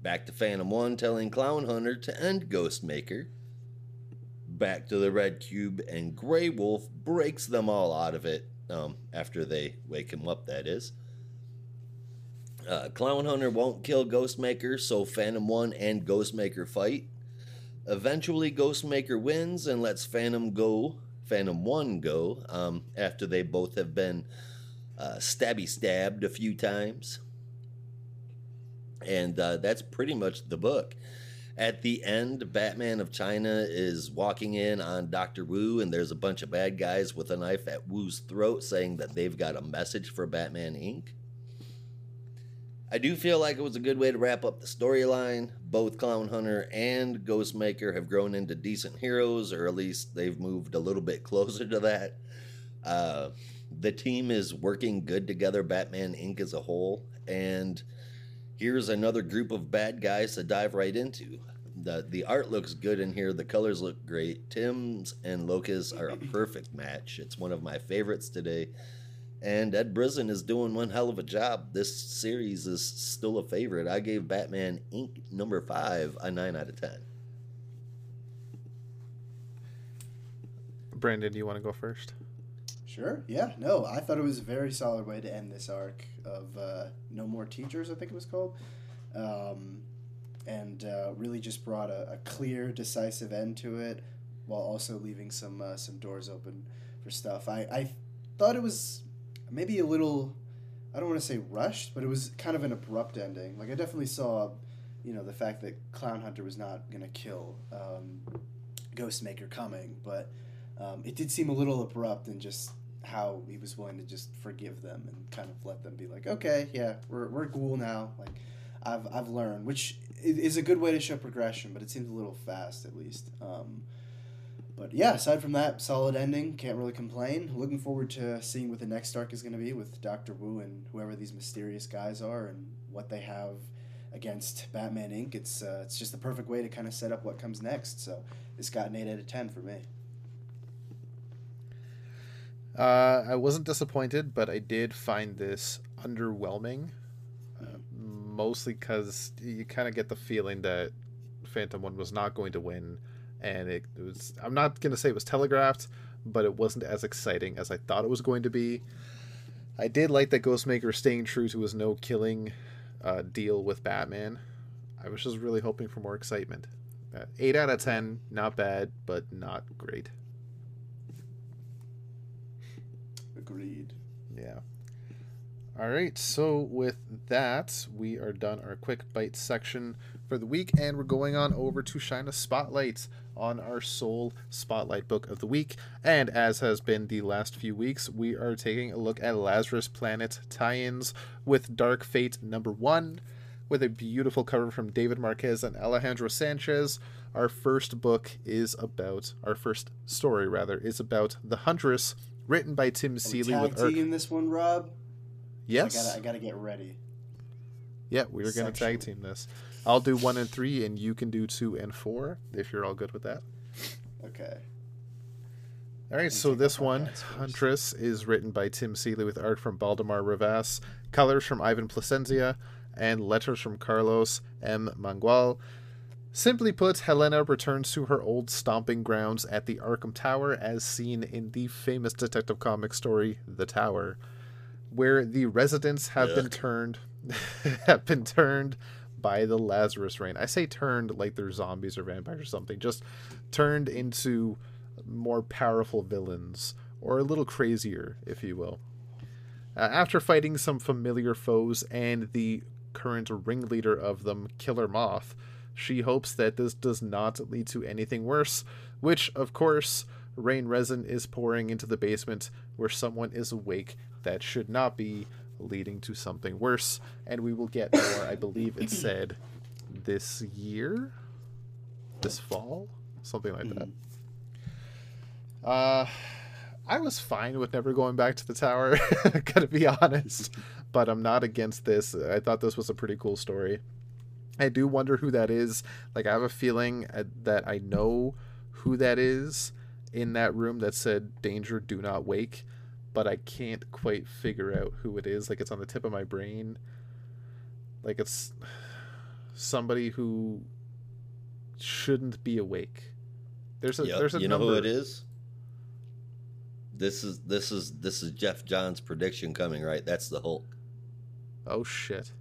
C: Back to Phantom One telling Clown Hunter to end Ghostmaker. Back to the red cube, and Grey Wolf breaks them all out of it um, after they wake him up, that is. Uh, Clown Hunter won't kill Ghostmaker, so Phantom 1 and Ghostmaker fight. Eventually, Ghostmaker wins and lets Phantom go, Phantom 1 go, um, after they both have been uh, stabby stabbed a few times. And uh, that's pretty much the book. At the end, Batman of China is walking in on Dr. Wu, and there's a bunch of bad guys with a knife at Wu's throat saying that they've got a message for Batman Inc. I do feel like it was a good way to wrap up the storyline. Both Clown Hunter and Ghostmaker have grown into decent heroes, or at least they've moved a little bit closer to that. Uh, the team is working good together, Batman Inc. as a whole, and here's another group of bad guys to dive right into. The, the art looks good in here. The colors look great. Timms and Lokus are a perfect match. It's one of my favorites today. And Ed Brisson is doing one hell of a job. This series is still a favorite. I gave Batman Inc. number five a 9 out of 10.
A: Brandon, do you want to go first?
B: Sure. Yeah. No, I thought it was a very solid way to end this arc of uh, No More Teachers, I think it was called. Um, and uh, really just brought a, a, clear, decisive end to it while also leaving some uh, some doors open for stuff. I, I thought it was maybe a little, I don't want to say rushed, but it was kind of an abrupt ending. Like, I definitely saw, you know, the fact that Clown Hunter was not to kill um, Ghostmaker coming, but um, it did seem a little abrupt and just how he was willing to just forgive them and kind of let them be like, okay, yeah, we're, we're cool now. Like, I've, I've learned, which is a good way to show progression, but it seems a little fast at least. Um, but yeah, aside from that, solid ending. Can't really complain. Looking forward to seeing what the next arc is going to be with Doctor Wu and whoever these mysterious guys are and what they have against Batman Inc. It's uh, it's just the perfect way to kind of set up what comes next. So this got an eight out of ten for me.
A: Uh, I wasn't disappointed, but I did find this underwhelming. Uh, mostly because you kind of get the feeling that Phantom One was not going to win and it, was I'm not gonna say it was telegraphed, but it wasn't as exciting as I thought it was going to be. I did like that Ghostmaker staying true to his no killing uh, deal with Batman. I was just really hoping for more excitement. Uh, eight out of ten, not bad, but not great.
B: Agreed.
A: Yeah. All right, so with that, we are done our quick bite section for the week, and we're going on over to Shine a Spotlight on our Sole Spotlight book of the week. And as has been the last few weeks, we are taking a look at Lazarus Planet tie ins with Dark Fate number one, with a beautiful cover from David Marquez and Alejandro Sanchez. Our first book is about, our first story rather, is about The Huntress, written by Tim Seeley
B: with
A: Irk.
B: in this one, Rob.
A: Yes.
B: I gotta, I gotta get ready.
A: Yeah, we are going to tag team this. I'll do one and three, and you can do two and four if you're all good with that.
B: Okay.
A: All right, so this one, Huntress, is written by Tim Seeley with art from Baldemar Rivas, colors from Ivan Placencia, and letters from Carlos M. Mangual. Simply put, Helena returns to her old stomping grounds at the Arkham Tower as seen in the famous detective comic story The Tower, where the residents have Yuck. been turned have been turned by the Lazarus Rain. I say turned like they're zombies or vampires or something, just turned into more powerful villains, or a little crazier, if you will. Uh, after fighting some familiar foes and the current ringleader of them, Killer Moth, she hopes that this does not lead to anything worse, which, of course, rain resin is pouring into the basement where someone is awake that should not be, leading to something worse. And we will get more, I believe it said, this year? This fall? Something like that. Mm-hmm. Uh, I was fine with never going back to the tower, gotta be honest. But I'm not against this. I thought this was a pretty cool story. I do wonder who that is. Like, I have a feeling uh, that I know who that is in that room that said, Danger, do not wake but I can't quite figure out who it is. Like it's on the tip of my brain. Like it's somebody who shouldn't be awake. There's a
C: yep.
A: there's a
C: you
A: number.
C: know who it is. This is this is this is Geoff Johns' prediction coming right. That's the Hulk.
A: Oh shit.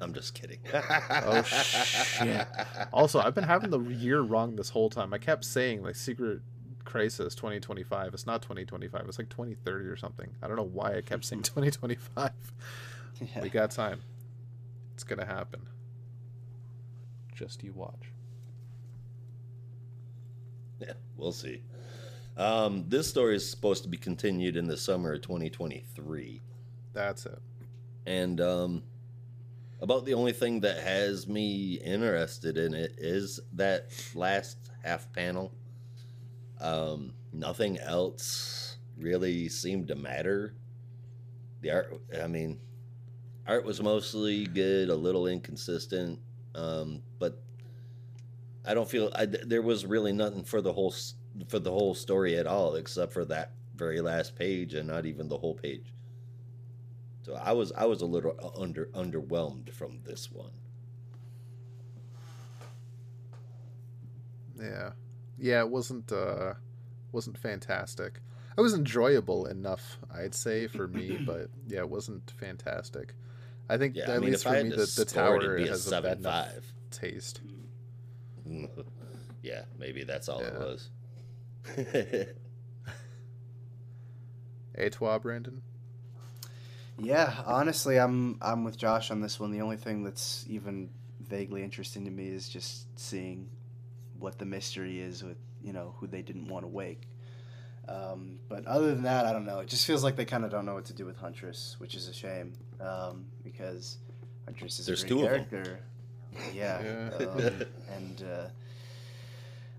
C: I'm just kidding.
A: oh shit. Also, I've been having the year wrong this whole time. I kept saying like Secret Crisis 2025. It's not 2025. It's like 2030 or something. I don't know why I kept saying 2025. Yeah. We got time. It's gonna happen. Just you watch.
C: Yeah, we'll see. Um, this story is supposed to be continued in the summer of 2023.
A: That's it.
C: And um, about the only thing that has me interested in it is that last half panel. Um, nothing else really seemed to matter. The art, I mean, art was mostly good, a little inconsistent, um, but I don't feel I, there was really nothing for the whole for the whole story at all, except for that very last page, and not even the whole page. So I was I was a little uh, under underwhelmed from this one.
A: Yeah, yeah. It wasn't uh, wasn't fantastic. It was enjoyable enough, I'd say, for me. but yeah, it wasn't fantastic. I think
C: Yeah,
A: at
C: I mean,
A: least for me, the, the tower
C: a
A: has a
C: seven
A: bad
C: five.
A: taste.
C: yeah, maybe that's all it was.
A: A toi, Brandon.
B: Yeah, honestly, I'm I'm with Josh on this one. The only thing that's even vaguely interesting to me is just seeing what the mystery is with you know who they didn't want to wake. Um, but other than that, I don't know. It just feels like they kind of don't know what to do with Huntress, which is a shame um, because Huntress is
C: There's
B: a great
C: two of 'em.
B: character. Yeah,
A: Yeah.
B: um, and uh,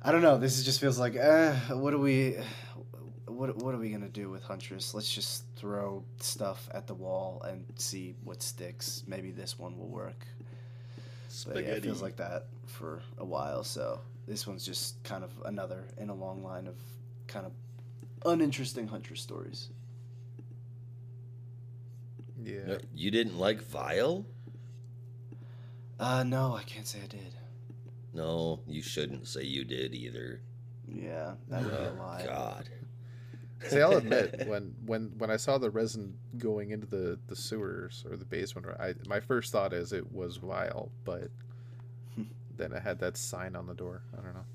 B: I don't know. This is just feels like, uh, what do we, what what are we gonna do with Huntress? Let's just throw stuff at the wall and see what sticks. Maybe this one will work. But yeah, it feels like that for a while. So this one's just kind of another in a long line of kind of uninteresting Huntress stories.
A: Yeah.
C: No, You didn't like Vile?
B: Uh, no, I can't say I did.
C: No, you shouldn't say you did either.
B: Yeah, that would be a
C: Oh,
B: lie.
C: God.
A: See, I'll admit when when when I saw the resin going into the the sewers or the basement, I my first thought is it was vile, but then it had that sign on the door. I don't know.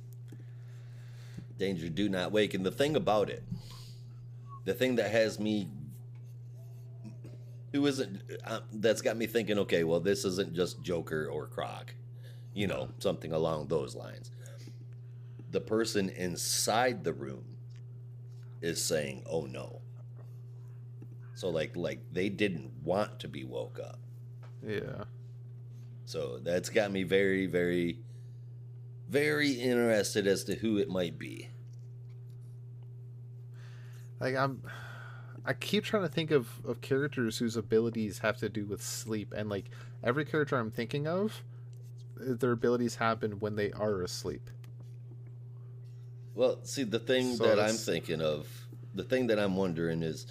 C: Danger, do not wake. And the thing about it, the thing that has me, who isn't, uh, that's got me thinking, okay, well, this isn't just Joker or Croc, you know, something along those lines. The person inside the room is saying, oh no. So like like they didn't want to be woke up.
A: Yeah.
C: So that's got me very, very, very interested as to who it might be.
A: Like I'm I keep trying to think of of characters whose abilities have to do with sleep and like every character I'm thinking of their abilities happen when they are asleep.
C: Well, see, the thing
A: So
C: that I'm thinking of, the thing that I'm wondering is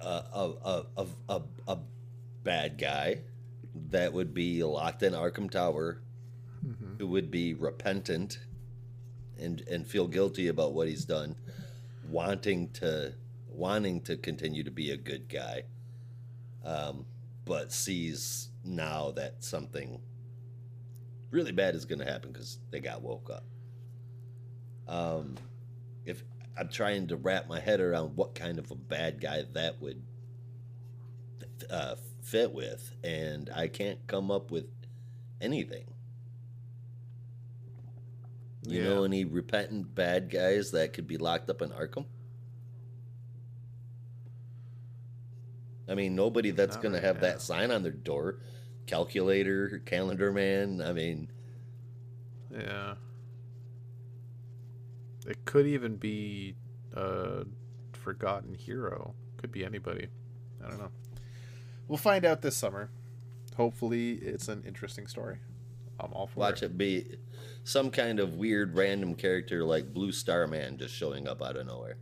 C: uh, a, a, a, a, bad guy that would be locked in Arkham Tower,
A: Mhm.
C: who would be repentant and, and feel guilty about what he's done, wanting to wanting to continue to be a good guy, um, but sees now that something really bad is going to happen because they got woke up. Um, if I'm trying to wrap my head around what kind of a bad guy that would uh, fit with, and I can't come up with anything. You know any repentant bad guys that could be locked up in Arkham? I mean, nobody that's going to have
A: now.
C: that sign on their door, calculator, calendar man. I mean,
A: Yeah. It could even be a forgotten hero. Could be anybody. I don't know. We'll find out this summer. Hopefully, it's an interesting story. I'm all for
C: watch
A: it.
C: it be some kind of weird random character like Blue Star Man just showing up out of nowhere.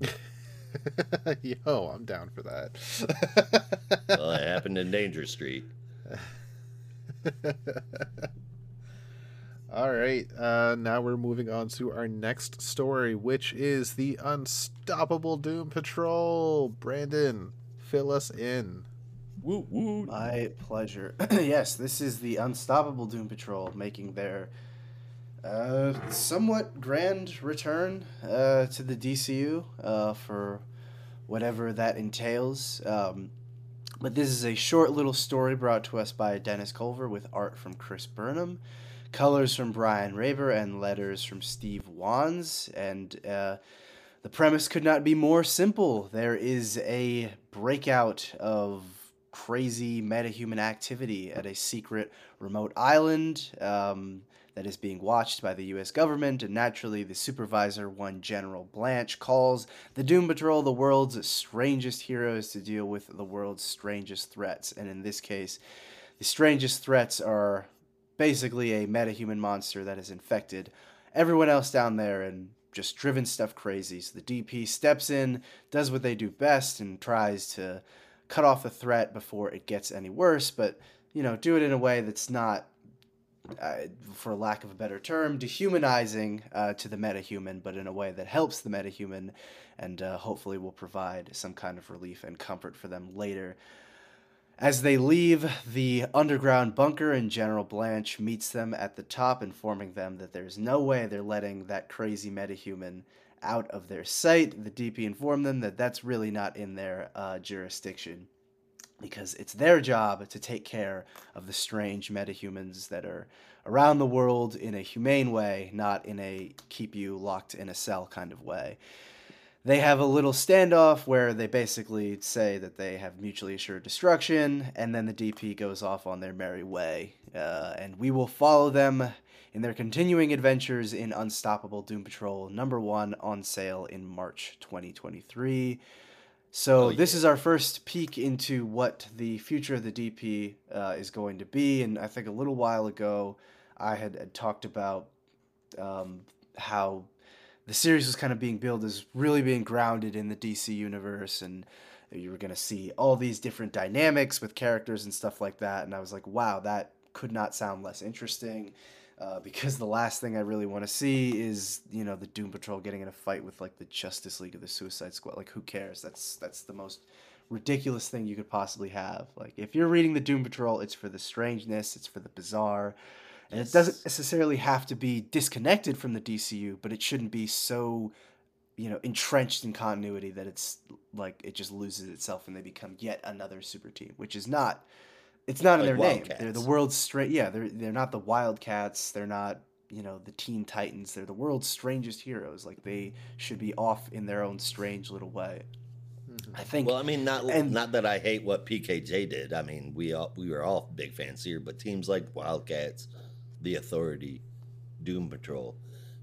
A: Yo, I'm down for that.
C: Well, it happened in Danger Street.
A: All right, uh, now we're moving on to our next story, which is the Unstoppable Doom Patrol. Brandon, fill us in.
C: Woo woo.
B: My pleasure. yes, this is the Unstoppable Doom Patrol making their uh, somewhat grand return uh, to the DCU uh, for whatever that entails. Um, but this is a short little story brought to us by Dennis Culver with art from Chris Burnham, colors from Brian Reber, and letters from Steve Wands. And uh, the premise could not be more simple. There is a breakout of crazy metahuman activity at a secret remote island. Um, that is being watched by the US government, and naturally, the supervisor, one General Blanche, calls the Doom Patrol the world's strangest heroes to deal with the world's strangest threats. And in this case, the strangest threats are basically a metahuman monster that has infected everyone else down there and just driven stuff crazy. So the DP steps in, does what they do best, and tries to cut off the threat before it gets any worse, but you know, do it in a way that's not uh, for lack of a better term, dehumanizing uh, to the metahuman, but in a way that helps the metahuman and uh, hopefully will provide some kind of relief and comfort for them later. As they leave the underground bunker, and General Blanche meets them at the top, informing them that there's no way they're letting that crazy metahuman out of their sight. The DP informed them that that's really not in their uh, jurisdiction because it's their job to take care of the strange metahumans that are around the world in a humane way, not in a keep you locked in a cell kind of way. They have a little standoff where they basically say that they have mutually assured destruction, and then the DP goes off on their merry way. Uh, and we will follow them in their continuing adventures in Unstoppable Doom Patrol number one on sale in March 2023. So oh, yeah. this is our first peek into what the future of the DP uh, is going to be, and I think a little while ago I had, had talked about um, how the series was kind of being billed as really being grounded in the DC universe, and you were going to see all these different dynamics with characters and stuff like that. And I was like, wow, that could not sound less interesting uh, because the last thing I really want to see is you know the Doom Patrol getting in a fight with like the Justice League or the Suicide Squad. Like who cares? That's that's the most ridiculous thing you could possibly have. Like if you're reading the Doom Patrol, it's for the strangeness, it's for the bizarre. And yes. it doesn't necessarily have to be disconnected from the DCU, but it shouldn't be so, you know, entrenched in continuity that it's like it just loses itself and they become yet another super team, which is not it's not like in their name. They're the world's straight. Yeah, they're they're not the Wildcats. They're not you know the Teen Titans. They're the world's strangest heroes. Like they should be off in their own strange little way.
C: Mm-hmm. I think. Well, I mean, not and, not that I hate what PKJ did. I mean, we all we were all big fans here, but teams like Wildcats, the Authority, Doom Patrol,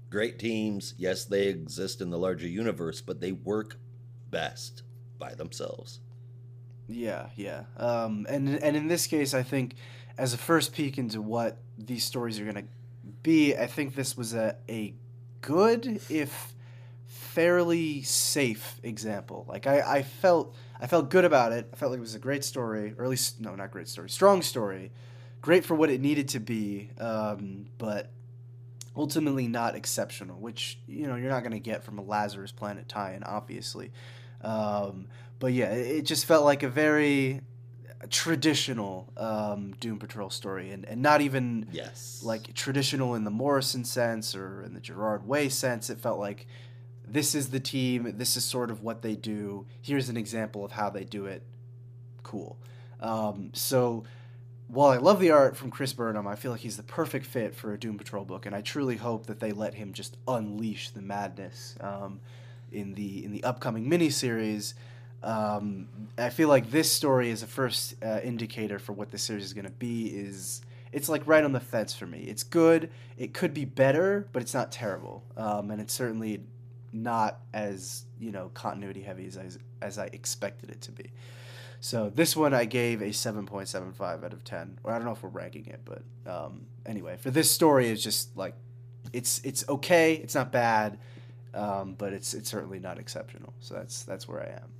C: great teams. Yes, they exist in the larger universe, but they work best by themselves.
B: Yeah, yeah. Um, and and in this case, I think as a first peek into what these stories are gonna be, I think this was a a good if fairly safe example. Like I, I felt I felt good about it. I felt like it was a great story, or at least no, not great story, strong story, great for what it needed to be, um, but ultimately not exceptional. Which you know you're not gonna get from a Lazarus Planet tie-in, obviously. Um, but yeah, it just felt like a very traditional um, Doom Patrol story, and, and not even
C: yes
B: like traditional in the Morrison sense or in the Gerard Way sense. It felt like this is the team. This is sort of what they do. Here's an example of how they do it. Cool. Um, so while I love the art from Chris Burnham, I feel like he's the perfect fit for a Doom Patrol book, and I truly hope that they let him just unleash the madness um, in the in the upcoming miniseries. Um, I feel like this story is a first uh, indicator for what the series is going to be. Is it's like right on the fence for me. It's good. It could be better, but it's not terrible. Um, and it's certainly not as you know continuity heavy as I, as I expected it to be. So this one I gave a seven point seven five out of ten. Or I don't know if we're ranking it, but um, anyway, for this story, it's just like it's it's okay. It's not bad, um, but it's it's certainly not exceptional. So that's that's where I am.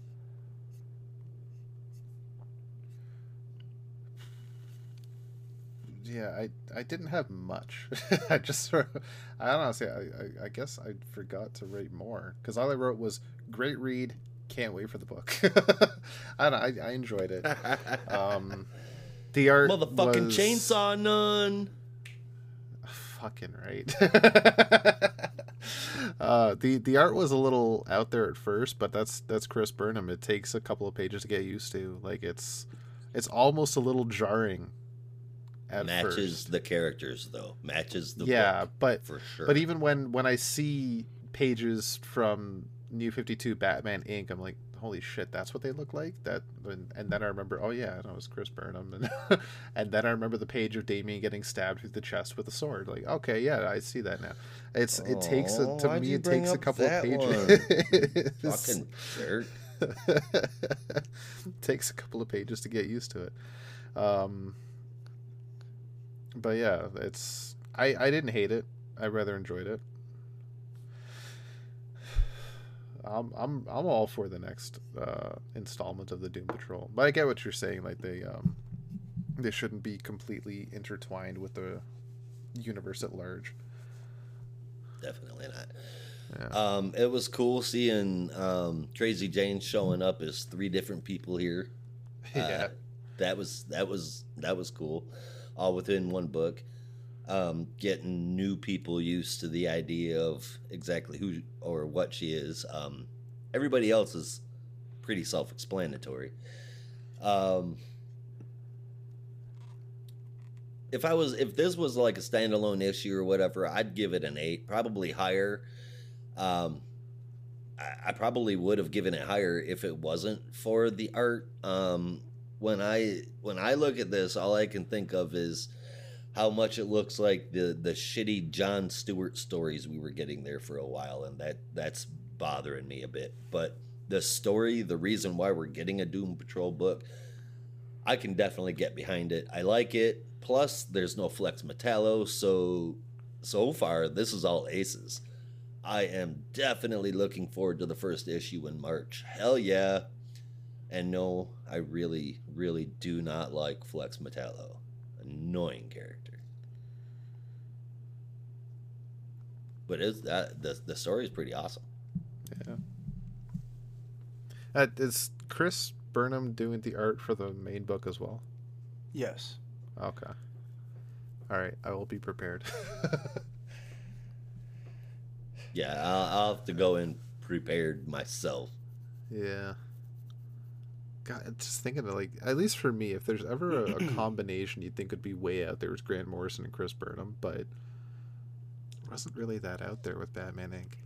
A: yeah, I I didn't have much. I just sort of, I honestly, I, I, I guess I forgot to rate more because all I wrote was great read. Can't wait for the book. I don't know. I, I enjoyed it. Um, the art,
C: motherfucking was... chainsaw nun.
A: Fucking right. uh, the the art was a little out there at first, but that's that's Chris Burnham. It takes a couple of pages to get used to. Like it's it's almost a little jarring at
C: matches
A: first.
C: the characters though. Matches the
A: yeah,
C: book
A: but
C: for sure.
A: but even when when I see pages from New Fifty Two Batman Inc., I'm like, holy shit, that's what they look like. That and, and then I remember, oh yeah, no, it was Chris Burnham, and and then I remember the page of Damian getting stabbed through the chest with a sword. Like, okay, yeah, I see that now. It's it takes a, to me it takes a couple of pages.
C: Fucking jerk.
A: takes a couple of pages to get used to it. Um, but yeah, it's I I didn't hate it. I rather enjoyed it. I'm I'm I'm all for the next uh, installment of the Doom Patrol, but I get what you're saying. Like they um they shouldn't be completely intertwined with the universe at large.
C: Definitely not.
A: Yeah.
C: Um, it was cool seeing um, Crazy Jane showing up as three different people here. Uh,
A: yeah.
C: that was that was that was cool, all within one book. Um, getting new people used to the idea of exactly who or what she is. Um, everybody else is pretty self-explanatory. Um, if I was if this was like a standalone issue or whatever, I'd give it an eight, probably higher. Um, I, I probably would have given it higher if it wasn't for the art. Um, when I when I look at this, all I can think of is how much it looks like the the shitty John Stewart stories we were getting there for a while, and that that's bothering me a bit. But the story, the reason why we're getting a Doom Patrol book, I can definitely get behind it. I like it. Plus, there's no Flex Mentallo, so so far this is all aces. I am definitely looking forward to the first issue in March. Hell yeah. And no, I really, really do not like Flex Mentallo. Annoying character. But is that the the story is pretty awesome.
A: Yeah. Uh, is Chris Burnham doing the art for the main book as well?
B: Yes.
A: Okay. All right, I will be prepared.
C: Yeah, I'll, I'll have to go in prepared myself.
A: yeah. God, just thinking of like at least for me, if there's ever a, a combination you'd think would be way out there, was Grant Morrison and Chris Burnham, but it wasn't really that out there with Batman Inc.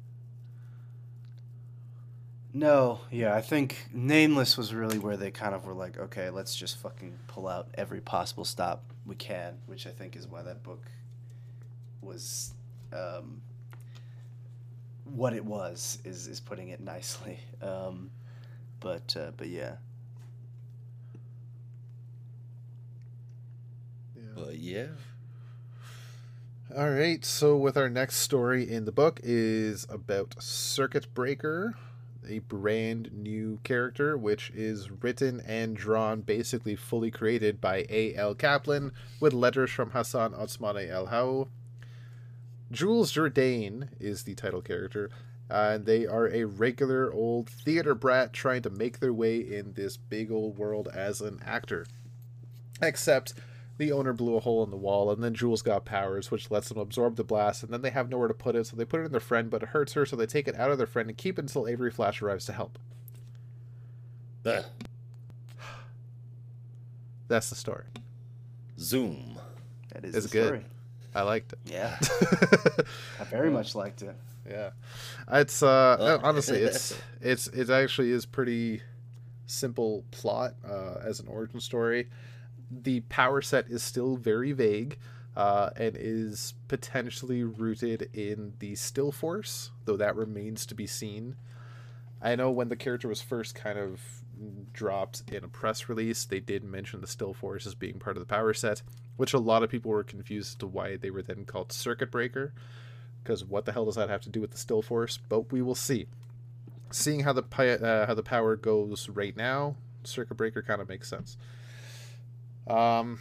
B: No, yeah, I think Nameless was really where they kind of were like, okay, let's just fucking pull out every possible stop we can, which I think is why that book was um, what it was. Is is putting it nicely. Um, but uh, but yeah,
A: Yeah.
C: But yeah,
A: All right, so with our next story in the book is about Circuit Breaker, a brand new character which is written and drawn basically fully created by A.L. Kaplan with letters from Hassan Otsmane-Elhaou. Jules Jourdain is the title character, and they are a regular old theater brat trying to make their way in this big old world as an actor. Except the owner blew a hole in the wall, and then Jules got powers, which lets them absorb the blast, and then they have nowhere to put it, so they put it in their friend, but it hurts her, so they take it out of their friend and keep it until Avery Flash arrives to help.
C: Ugh.
A: That's the story.
C: Zoom.
B: that is
A: It's
B: the
A: good.
B: story.
A: I liked it.
B: Yeah, I very much liked it.
A: yeah, it's uh
C: Oh.
A: honestly it's it's it actually is pretty simple plot uh, as an origin story. The power set is still very vague. Uh, and is potentially rooted in the Still Force, though that remains to be seen. I know when the character was first kind of dropped in a press release, they did mention the Still Force as being part of the power set, which a lot of people were confused as to why they were then called Circuit Breaker, because what the hell does that have to do with the Still Force? But we will see. Seeing how the uh, how the power goes right now, Circuit Breaker kind of makes sense. Um,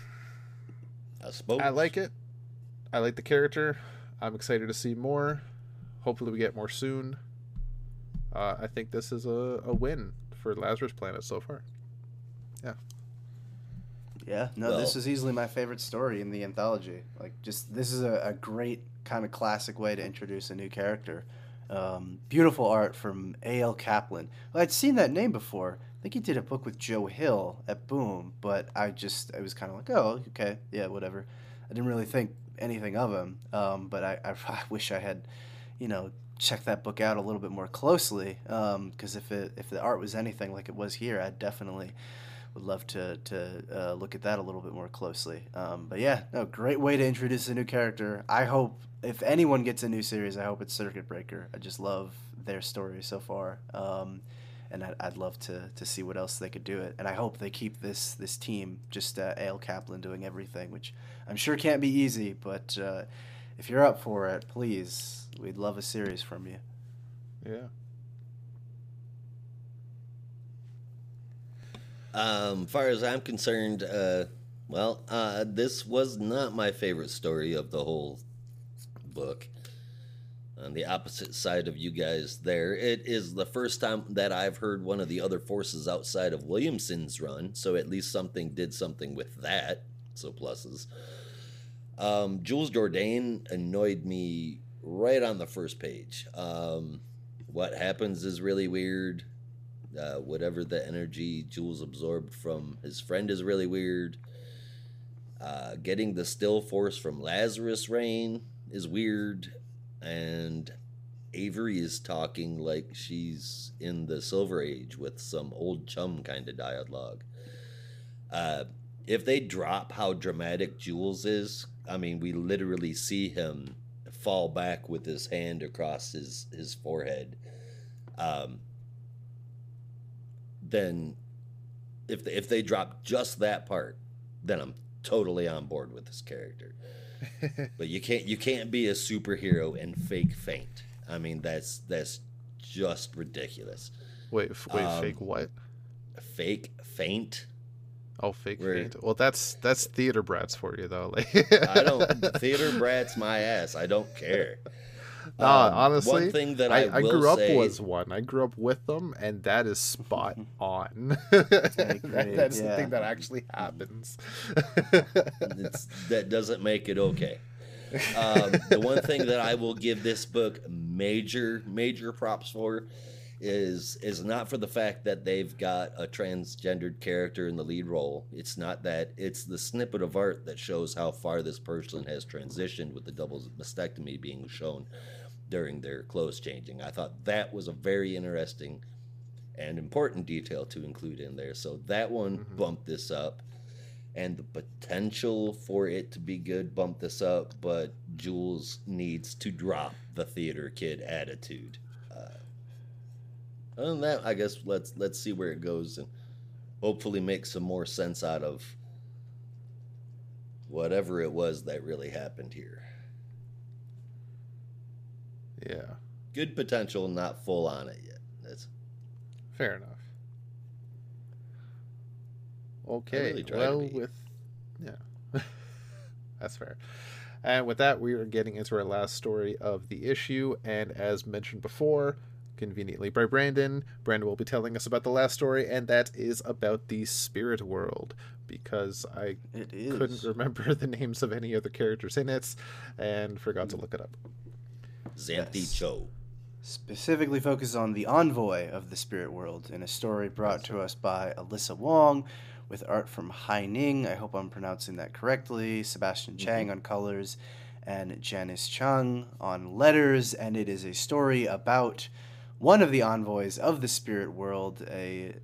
C: I suppose.
A: I like it. I like the character. I'm excited to see more. Hopefully, we get more soon. Uh, I think this is a, a win for Lazarus Planet so far.
B: Yeah, Yeah, no, this is easily my favorite story in the anthology. Like, just this is a, a great kind of classic way to introduce a new character, Um, beautiful art from A.L. Kaplan. Well, I'd seen that name before. I think he did a book with Joe Hill at Boom, but I just I was kind of like, oh, okay, yeah, whatever. I didn't really think anything of him, um, but I, I, I, wish I had, you know, checked that book out a little bit more closely. Because um, if it if the art was anything like it was here, I'd definitely would love to to uh, look at that a little bit more closely. Um, but yeah, no, great way to introduce a new character. I hope if anyone gets a new series, I hope it's Circuit Breaker. I just love their story so far. Um, and I'd, I'd, love to, to see what else they could do it. And I hope they keep this this team, just uh, A.L. Kaplan doing everything, which I'm sure can't be easy. But uh, if you're up for it, please, we'd love a series from you.
A: Yeah.
C: Um, far as I'm concerned, uh, well, uh, this was not my favorite story of the whole book. On the opposite side of you guys, there, it is the first time that I've heard one of the other forces outside of Williamson's run, so at least something did something with that. So pluses. Um, Jules Jourdain annoyed me right on the first page. Um, what happens is really weird. Uh, whatever the energy Jules absorbed from his friend is really weird. Uh, getting the still force from Lazarus Rain is weird. And Avery is talking like she's in the Silver Age with some old chum kind of dialogue. Uh, if they drop how dramatic Jules is, I mean, we literally see him fall back with his hand across his, his forehead. Um, then if they, if they drop just that part, then I'm totally on board with this character. but you can't you can't be a superhero and fake faint. I mean that's that's just ridiculous.
A: Wait, wait, um, fake what?
C: Fake faint.
A: Oh, fake Where, faint. Well, that's that's theater brats for you though. Like
C: I don't theater brats my ass. I don't care.
A: No, um, honestly, one thing that I, I, I grew up say... was one. I grew up with them, and that is spot on. That's yeah. the thing that actually happens.
C: that doesn't make it okay. Um, the one thing that I will give this book major major props for is is not for the fact that they've got a transgendered character in the lead role. It's not that. It's the snippet of art that shows how far this person has transitioned with the double mastectomy being shown during their clothes changing. I thought that was a very interesting and important detail to include in there. So that one mm-hmm. bumped this up. And the potential for it to be good bumped this up, but Jules needs to drop the theater kid attitude. Uh, other than that, I guess let's let's see where it goes and hopefully make some more sense out of whatever it was that really happened here.
A: Yeah.
C: Good potential, not full on it yet. That's
A: fair enough. Okay. Really well, with yeah, that's fair. And with that, we are getting into our last story of the issue. And as mentioned before, conveniently by Brandon, Brandon will be telling us about the last story, and that is about the spirit world. Because I couldn't remember the names of any other characters in it and forgot to look it up.
C: Xanthe yes. Cho.
B: Specifically focuses on the envoy of the spirit world in a story brought to us by Alyssa Wong with art from Haining. I hope I'm pronouncing that correctly. Sebastian mm-hmm. Chang on colors and Janice Chiang on letters. And it is a story about one of the envoys of the spirit world, a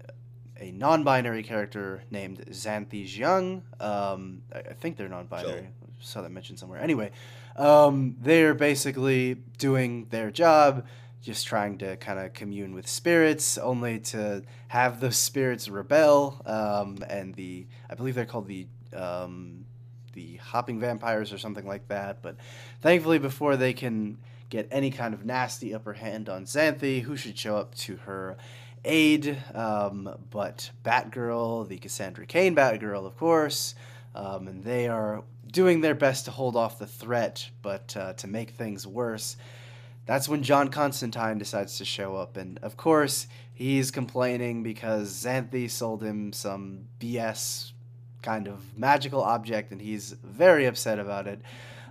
B: a non-binary character named Xanthi Jiang. Um, I, I, think they're non-binary. Joe. Saw that mentioned somewhere. Anyway, um, they're basically doing their job, just trying to kind of commune with spirits, only to have those spirits rebel. Um, and the, I believe they're called the, um, the hopping vampires or something like that. But thankfully, before they can get any kind of nasty upper hand on Xanthe, who should show up to her aid, um, but Batgirl, the Cassandra Cain Batgirl, of course. Um, and they are doing their best to hold off the threat, but uh, to make things worse, that's when John Constantine decides to show up. And of course, he's complaining because Xanthe sold him some BS kind of magical object, and he's very upset about it.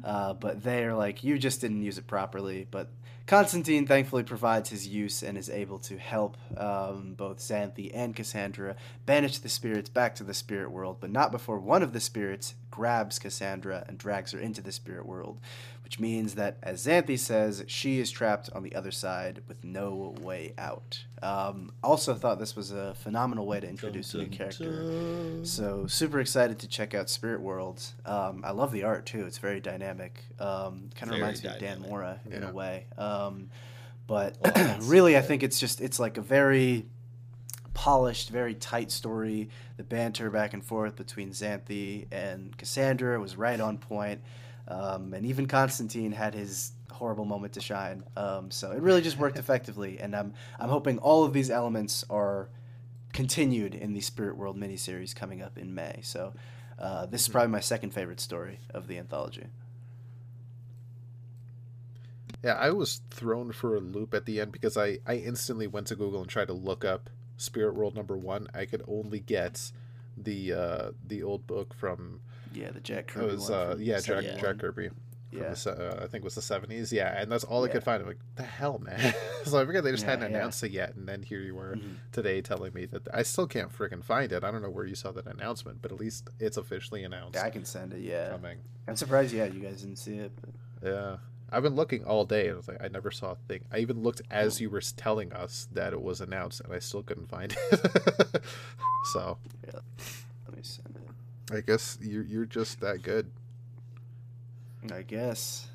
B: Uh, but they're like, you just didn't use it properly. But Constantine thankfully provides his use and is able to help um, both Xanthe and Cassandra banish the spirits back to the spirit world, but not before one of the spirits grabs Cassandra and drags her into the spirit world, which means that, as Xanthe says, she is trapped on the other side with no way out. Um, also, thought this was a phenomenal way to introduce a new character. So, super excited to check out Spirit World. Um, I love the art too; it's very dynamic. Um, kind of
C: Very
B: reminds me of Dan
C: dynamic.
B: Mora in
A: Yeah.
B: a way. Um, but
C: Well, that's-
B: really, I think it's just it's like a very polished, very tight story. The banter back and forth between Xanthe and Cassandra was right on point. Um, and even Constantine had his horrible moment to shine. Um, so it really just worked effectively. And I'm I'm hoping all of these elements are continued in the Spirit World miniseries coming up in May. So uh, this is probably my second favorite story of the anthology.
A: Yeah, I was thrown for a loop at the end because I, I instantly went to Google and tried to look up Spirit World number one. I could only get the uh, the old book from
B: Yeah, the Jack Kirby.
A: it
B: was
A: uh, yeah Jack Jack Kirby. From
B: Yeah.
A: the, uh, I think it was the seventies. Yeah, and that's all I
B: Yeah.
A: could find. I'm like, the hell, man. so I forget they just
B: Yeah,
A: hadn't
B: yeah.
A: announced it yet, and then here you were
B: Mhm.
A: today telling me that I still can't freaking find it. I don't know where you saw that announcement, but at least it's officially announced
B: Yeah, I can send it. Yeah,
A: coming.
B: I'm surprised. Yeah, you guys didn't see it. But...
A: Yeah. I've been looking all day. and I was like, I never saw a thing. I even looked as you were telling us that it was announced, and I still couldn't find it. so yeah.
B: Let me send it.
A: I guess you're you're just that good.
B: I guess.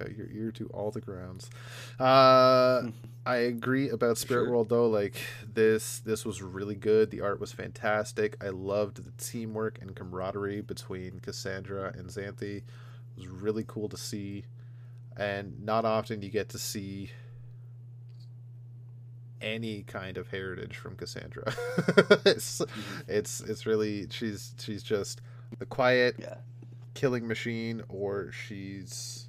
A: Yeah, You're you're to all the grounds. Uh, I agree about Spirit
C: Sure.
A: World though. Like this this was really good. The art was fantastic. I loved the teamwork and camaraderie between Cassandra and Xanthe. It was really cool to see, and not often you get to see any kind of heritage from Cassandra. it's, mm-hmm. it's it's really she's she's just the quiet
B: Yeah.
A: killing machine or she's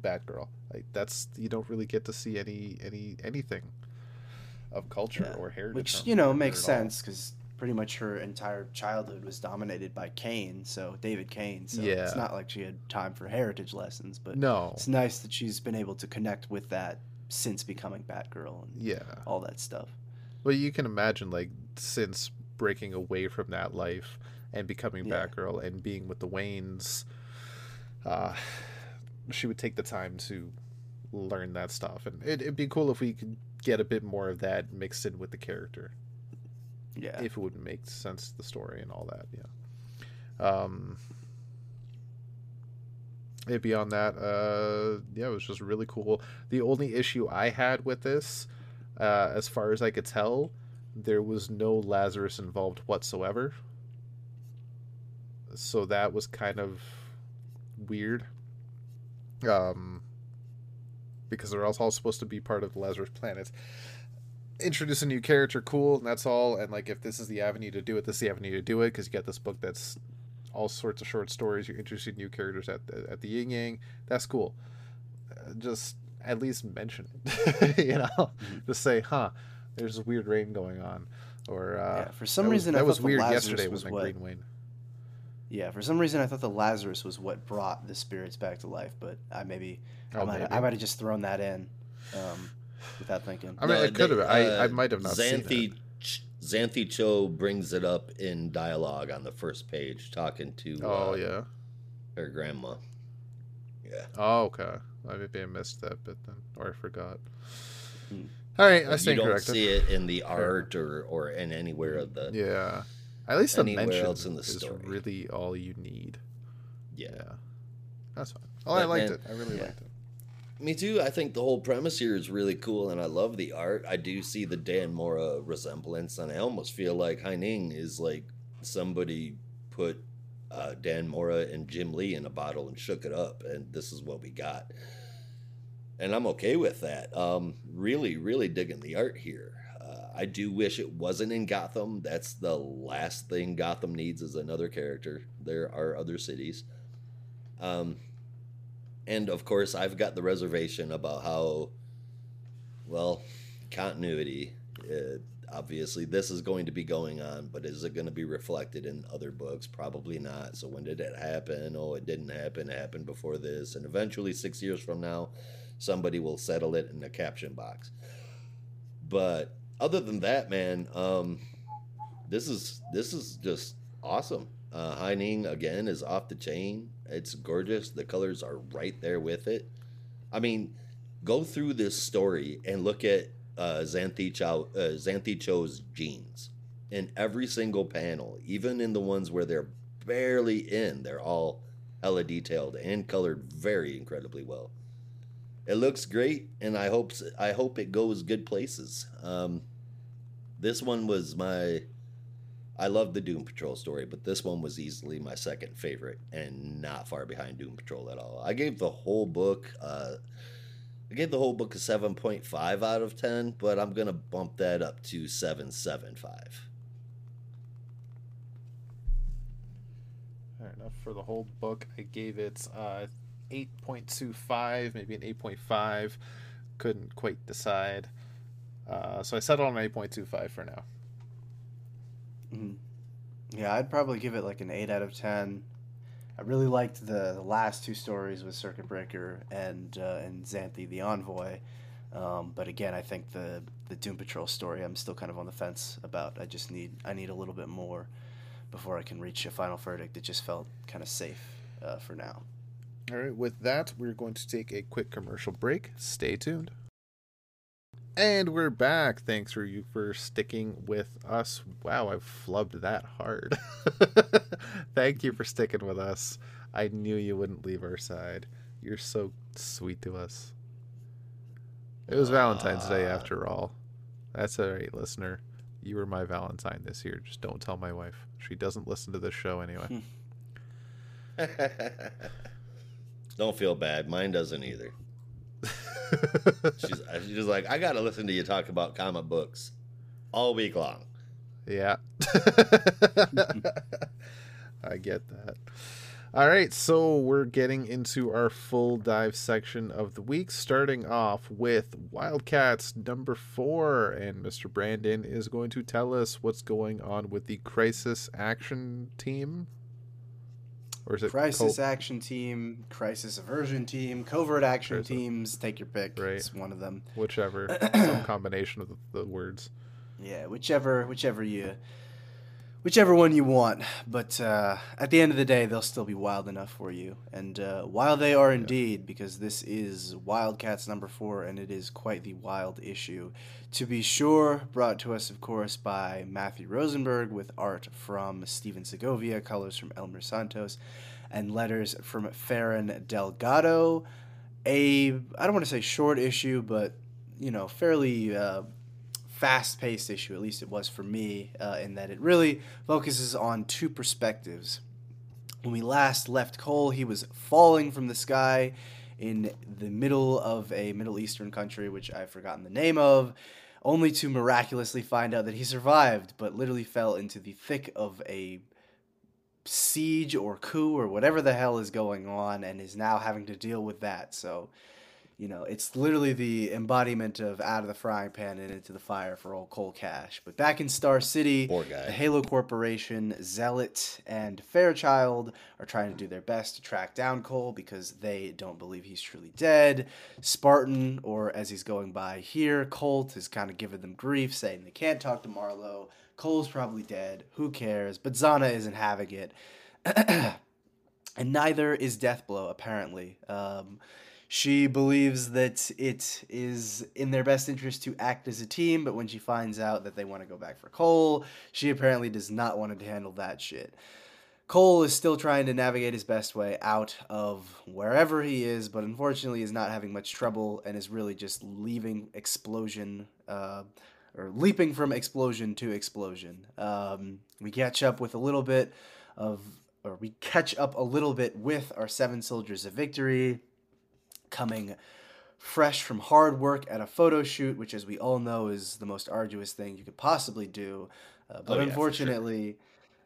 A: Batgirl. Like that's you don't really get to see any any anything of culture
B: Yeah.
A: or heritage.
B: Which you know makes sense because pretty much her entire childhood was dominated by Cain, so David Cain. So
A: Yeah.
B: it's not like she had time for heritage lessons, but
A: No.
B: it's nice that she's been able to connect with that since becoming Batgirl and
A: Yeah.
B: all that stuff.
A: Well, you can imagine like since breaking away from that life and becoming
B: Yeah.
A: Batgirl and being with the Waynes, uh, she would take the time to learn that stuff, and it, it'd be cool if we could get a bit more of that mixed in with the character.
B: Yeah.
A: if it would make sense to the story and all that yeah um yeah, beyond that uh yeah it was just really cool the only issue i had with this uh as far as i could tell there was no lazarus involved whatsoever so that was kind of weird um because they're all supposed to be part of the lazarus planet introduce a new character, cool, and that's all. And like, if this is the avenue to do it, this is the avenue to do it because you get this book that's all sorts of short stories. You're introducing new characters at the, at the yin yang. That's cool. Uh, just at least mention it, you know. Just say, "Huh, there's a weird rain going on," or uh,
B: yeah. For some
A: that was-
B: reason,
A: that
B: I
A: was
B: thought the
A: weird
B: Lazarus
A: yesterday
B: was
A: with
B: what.
A: Green Wayne.
B: Yeah, for some reason, I thought the Lazarus was what brought the spirits back to life, but I maybe I
A: Oh,
B: might
A: maybe.
B: I might have just thrown that in um, without thinking.
A: I mean,
C: No,
A: it could have.
C: they-
A: I, I
C: uh,
A: might have not seen
C: Xanthe,
A: it.
C: Ch- Xanthe Cho brings it up in dialogue on the first page, talking to
A: Oh
C: uh,
A: yeah.
C: her grandma. Yeah.
A: Oh okay. I maybe I missed that bit then, or I forgot.
B: Hmm.
A: All right, I
C: you don't
A: corrected.
C: see it in the art or, or in anywhere of the
A: Yeah. At least
C: Anywhere
A: mention
C: else in the
A: is
C: story.
A: really all you need.
C: yeah.
A: Yeah. That's fine. Oh, I liked
C: man,
A: it. I really
B: yeah.
A: liked it.
C: Me too. I think the whole premise here is really cool, and I love the art. I do see the Dan Mora resemblance, and I almost feel like Haining is like somebody put uh, Dan Mora and Jim Lee in a bottle and shook it up, and this is what we got. And I'm okay with that. Um, really, really digging the art here. Uh, I do wish it wasn't in Gotham. That's the last thing Gotham needs is another character. There are other cities. Um, and of course, I've got the reservation about how, well, continuity. Uh, obviously this is going to be going on, but is it going to be reflected in other books? Probably not. So when did it happen? Oh, it didn't happen. It happened before this, and eventually, six years from now, somebody will settle it in the caption box. But other than that, man, um, this is this is just awesome. Uh, Haining again is off the chain. It's gorgeous. The colors are right there with it. I mean, go through this story and look at uh, Xanthe, Chow, uh, Xanthe Cho's genes in every single panel, even in the ones where they're barely in. They're all hella detailed and colored very incredibly well. It looks great, and I hope I hope it goes good places. Um, this one was my I love the Doom Patrol story, but this one was easily my second favorite and not far behind Doom Patrol at all. I gave the whole book uh, I gave the whole book a 7.5 out of 10, but I'm going to bump that up to 7.75.
A: Fair enough. For the whole book, I gave it uh, 8.25, maybe an 8.5. Couldn't quite decide. Uh, so I settled on an 8.25 for now.
B: Mm-hmm. Yeah, I'd probably give it like an 8 out of 10. I really liked the, the last two stories with Circuit Breaker and uh, and Xanthe the Envoy. Um, but again, I think the the Doom Patrol story I'm still kind of on the fence about. I just need I need a little bit more before I can reach a final verdict. It just felt kind of safe uh, for now.
A: All right, with that, we're going to take a quick commercial break. Stay tuned. And we're back. Thanks for you for sticking with us. Wow, I've flubbed that hard. Thank you for sticking with us. I knew you wouldn't leave our side. You're so sweet to us. It was Valentine's Day uh. after all. That's all right, listener. You were my Valentine this year. Just don't tell my wife. She doesn't listen to this show anyway. Hmm.
C: don't feel bad. Mine doesn't either she's, uh, she's just like, I got to listen to you talk about comic books all week long.
A: Yeah. I get that. All right, so we're getting into our full dive section of the week, starting off with Wildcats number four. And Mr. Brandon is going to tell us what's going on with the Crisis Action Team.
B: Or is it crisis action team, crisis aversion team, covert action crisis. teams? Take your pick. Right. It's one of them.
A: Whichever, some combination of the, the words.
B: Yeah, whichever, whichever you whichever one you want. But uh, at the end of the day, they'll still be wild enough for you. And uh, while they are indeed, because this is Wildcats number four, and it is quite the wild issue, to be sure, brought to us, of course, by Matthew Rosenberg with art from Stephen Segovia, colors from Elmer Santos, and letters from Ferran Delgado. A, I don't want to say short issue, but, you know, fairly. Uh, fast paced issue, at least it was for me, uh, in that it really focuses on two perspectives. When we last left Cole, he was falling from the sky in the middle of a Middle Eastern country, which I've forgotten the name of, only to miraculously find out that he survived, but literally fell into the thick of a siege or coup or whatever the hell is going on and is now having to deal with that. So you know, it's literally the embodiment of out of the frying pan and into the fire for old Cole Cash. But back in Star City, the Halo Corporation, Zealot, and Fairchild are trying to do their best to track down Cole because they don't believe he's truly dead. Spartan, or as he's going by here, Colt, is kind of giving them grief, saying they can't talk to Marlowe. Cole's probably dead. Who cares? But Zannah isn't having it. and neither is Deathblow, apparently. Um, she believes that it is in their best interest to act as a team, but when she finds out that they want to go back for Cole, she apparently does not want to handle that shit. Cole is still trying to navigate his best way out of wherever he is, but unfortunately is not having much trouble and is really just leaving explosion, uh, or leaping from explosion to explosion. Um, we catch up with a little bit of, or we catch up a little bit with our Seven Soldiers of Victory coming fresh from hard work at a photo shoot, which, as we all know, is the most arduous thing you could possibly do. Uh, but oh, yeah, unfortunately,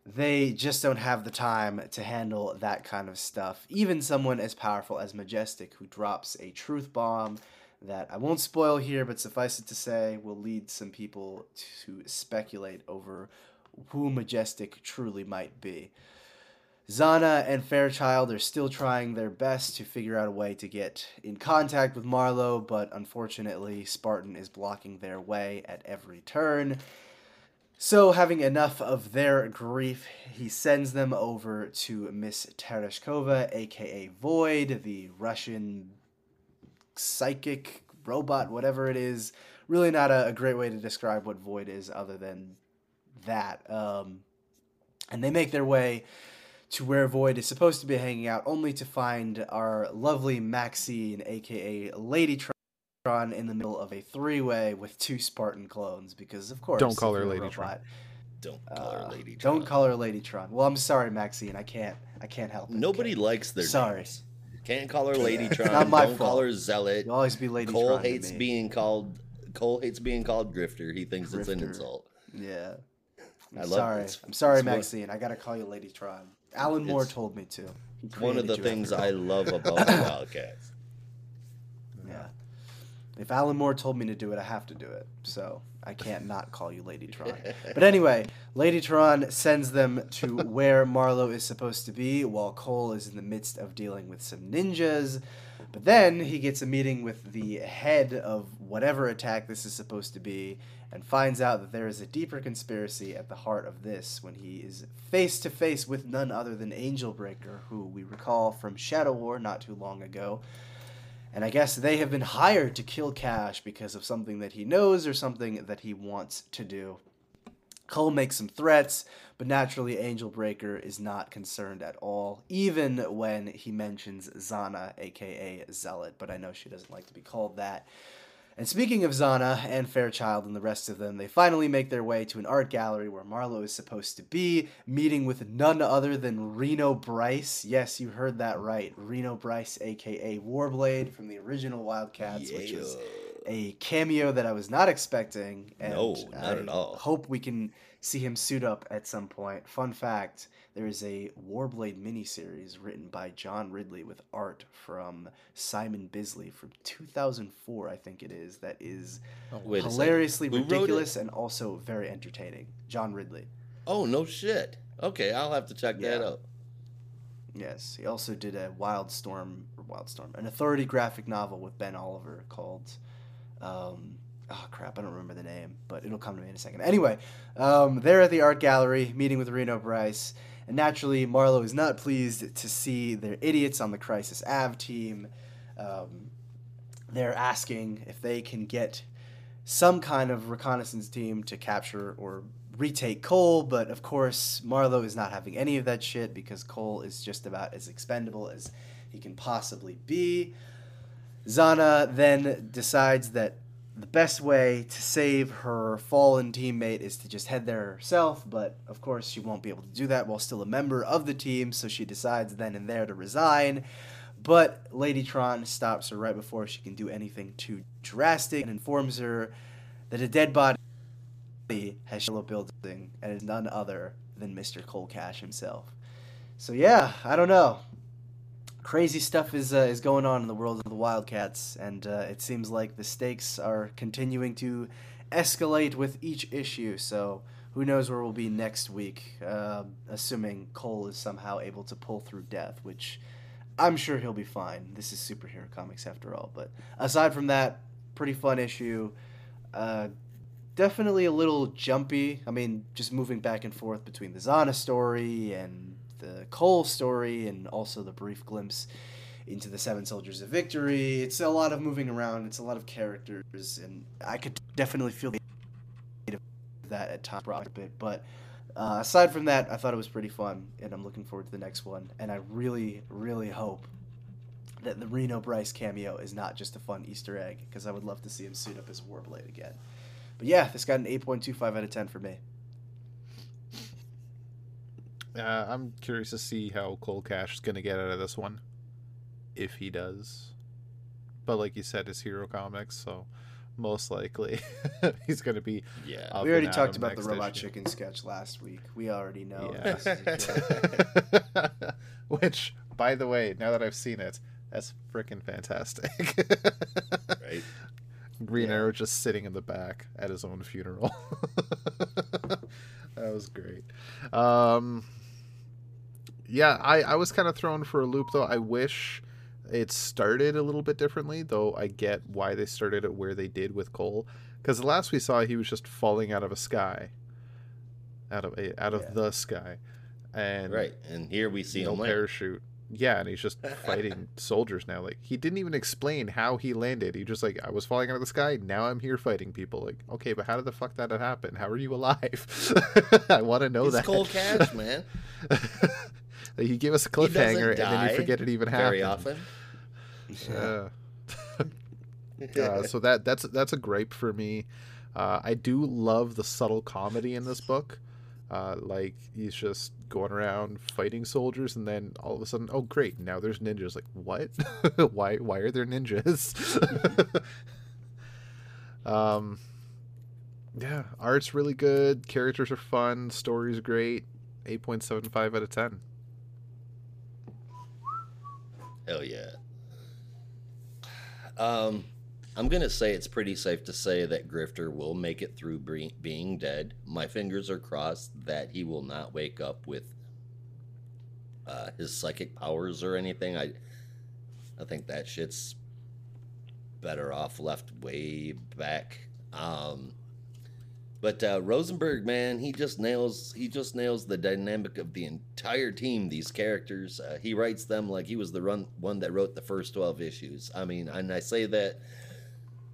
B: sure. they just don't have the time to handle that kind of stuff. Even someone as powerful as Majestic, who drops a truth bomb that I won't spoil here, but suffice it to say, will lead some people to speculate over who Majestic truly might be. Zannah and Fairchild are still trying their best to figure out a way to get in contact with Marlowe, but unfortunately, Spartan is blocking their way at every turn. So, having enough of their grief, he sends them over to Miss Tereshkova, aka Void, the Russian psychic robot, whatever it is. Really, not a, a great way to describe what Void is, other than that. Um, and they make their way to where Void is supposed to be hanging out, only to find our lovely Maxine, aka Lady Tron, in the middle of a three-way with two Spartan clones. Because of course,
A: Don't call her
B: you're Ladytron.
C: Don't call her
B: uh,
C: Lady.
B: Don't call her Ladytron. Well, I'm sorry, Maxine. I can't. I can't help it.
C: Nobody
B: okay?
C: likes their
B: Sorry.
C: names. Can't call her Lady Tron.
B: not my
C: Don't call her Zealot.
B: You'll always be Lady
C: Cole
B: Tron. to
C: hates
B: me.
C: being called. Cole hates being called Grifter. He thinks it's an insult.
B: Yeah. I'm
C: I love
B: sorry.
C: it's-
B: I'm sorry,
C: it's one-
B: Maxine. I gotta call you Ladytron. Alan Moore
C: It's
B: told me to.
C: One of the things I love about the Wildcats.
B: Yeah. If Alan Moore told me to do it, I have to do it. So I can't not call you Ladytron. But anyway, Ladytron sends them to where Marlowe is supposed to be while Cole is in the midst of dealing with some ninjas. But then he gets a meeting with the head of whatever attack this is supposed to be and finds out that there is a deeper conspiracy at the heart of this when he is face to face with none other than Angel Breaker, who we recall from Shadow War not too long ago. And I guess they have been hired to kill Cash because of something that he knows or something that he wants to do. Cole makes some threats, but naturally Angel Breaker is not concerned at all, even when he mentions Zannah, aka Zealot, but I know she doesn't like to be called that. And speaking of Zannah and Fairchild and the rest of them, they finally make their way to an art gallery where Marlowe is supposed to be, meeting with none other than Reno Bryce. Yes, you heard that right. Reno Bryce, aka Warblade from the original Wildcats, which is a cameo that I was not expecting. And
C: No, not
B: I
C: at all.
B: Hope we can see him suit up at some point. Fun fact: there is a Warblade miniseries written by John Ridley with art from Simon Bisley from 2004, I think it is. That is
C: second.
B: hilariously
C: Who wrote it?
B: ridiculous and also very entertaining. John Ridley.
C: Oh no shit. Okay, I'll have to check that out.
B: Yes, he also did a Wildstorm or Wildstorm, an Authority graphic novel with Ben Oliver called. Um, oh crap, I don't remember the name, but it'll come to me in a second. Anyway, um, they're at the art gallery meeting with Reno Bryce, and naturally Marlowe is not pleased to see their idiots on the Crisis Av team. Um, they're asking if they can get some kind of reconnaissance team to capture or retake Cole, but of course, Marlowe is not having any of that shit because Cole is just about as expendable as he can possibly be. Zannah then decides that the best way to save her fallen teammate is to just head there herself, but of course, she won't be able to do that while still a member of the team, so she decides then and there to resign. But Ladytron stops her right before she can do anything too drastic and informs her that a dead body has Shiloh building and is none other than Mr. Cole Cash himself. So yeah, I don't know. Crazy stuff is uh, is going on in the world of the Wildcats, and uh, it seems like the stakes are continuing to escalate with each issue. So who knows where we'll be next week? Uh, assuming Cole is somehow able to pull through death, which I'm sure he'll be fine. This is superhero comics after all. But aside from that, pretty fun issue. Uh, definitely a little jumpy. I mean, just moving back and forth between the Zannah story and the Cole story, and also the brief glimpse into the Seven Soldiers of Victory. It's a lot of moving around. It's a lot of characters, and I could definitely feel the that at Top times a bit. But uh, aside from that, I thought it was pretty fun, and I'm looking forward to the next one. And I really, really hope that the Reno Bryce cameo is not just a fun Easter egg, because I would love to see him suit up as Warblade again. But yeah, this got an 8.25 out of 10 for me.
A: Uh, I'm curious to see how Cole Cash is going to get out of this one, if he does. But like you said, it's Hero Comics, so most likely he's going to be.
C: Yeah.
A: up
B: we already
A: and
B: talked about the robot
A: issue.
B: chicken sketch last week. We already know.
A: Yeah.
B: this is a joke.
A: Which, by the way, now that I've seen it, That's freaking fantastic.
C: right?
A: Green
B: Yeah.
A: Arrow just sitting in the back at his own funeral. that was great. Um, yeah, I, I was kind of thrown for a loop though. I wish it started a little bit differently, though I get why they started it where they did with Cole. Because the last we saw, he was just falling out of a sky, out of a out of
B: Yeah.
A: the sky, and
C: Right. And here we see
A: no
C: him land.
A: parachute. Yeah, and he's just fighting soldiers now. Like he didn't even explain how he landed. He just like I was falling out of the sky. Now I'm here fighting people. Like okay, but how did the fuck that happen? How are you alive? I want to know
C: He's
A: that.
C: cold cash, man.
A: Like, he gave us a cliffhanger, and then you forget it even happened.
C: Very often.
A: Yeah. uh, so that that's that's a gripe for me. Uh, I do love the subtle comedy in this book. Uh, like he's just going around fighting soldiers, and then all of a sudden, oh great, now there's ninjas. Like what? why? Why are there ninjas? um, yeah, art's really good. Characters are fun. Story's great. Eight point seven five out of ten.
C: Hell yeah. Um, I'm gonna say it's pretty safe to say that Grifter will make it through bre- being dead. My fingers are crossed that he will not wake up with uh, his psychic powers or anything. I, I think that shit's better off left way back. Um, but uh, Rosenberg, man, he just nails he just nails the dynamic of the entire team. These characters, uh, he writes them like he was the run, one that wrote the first twelve issues. I mean, and I say that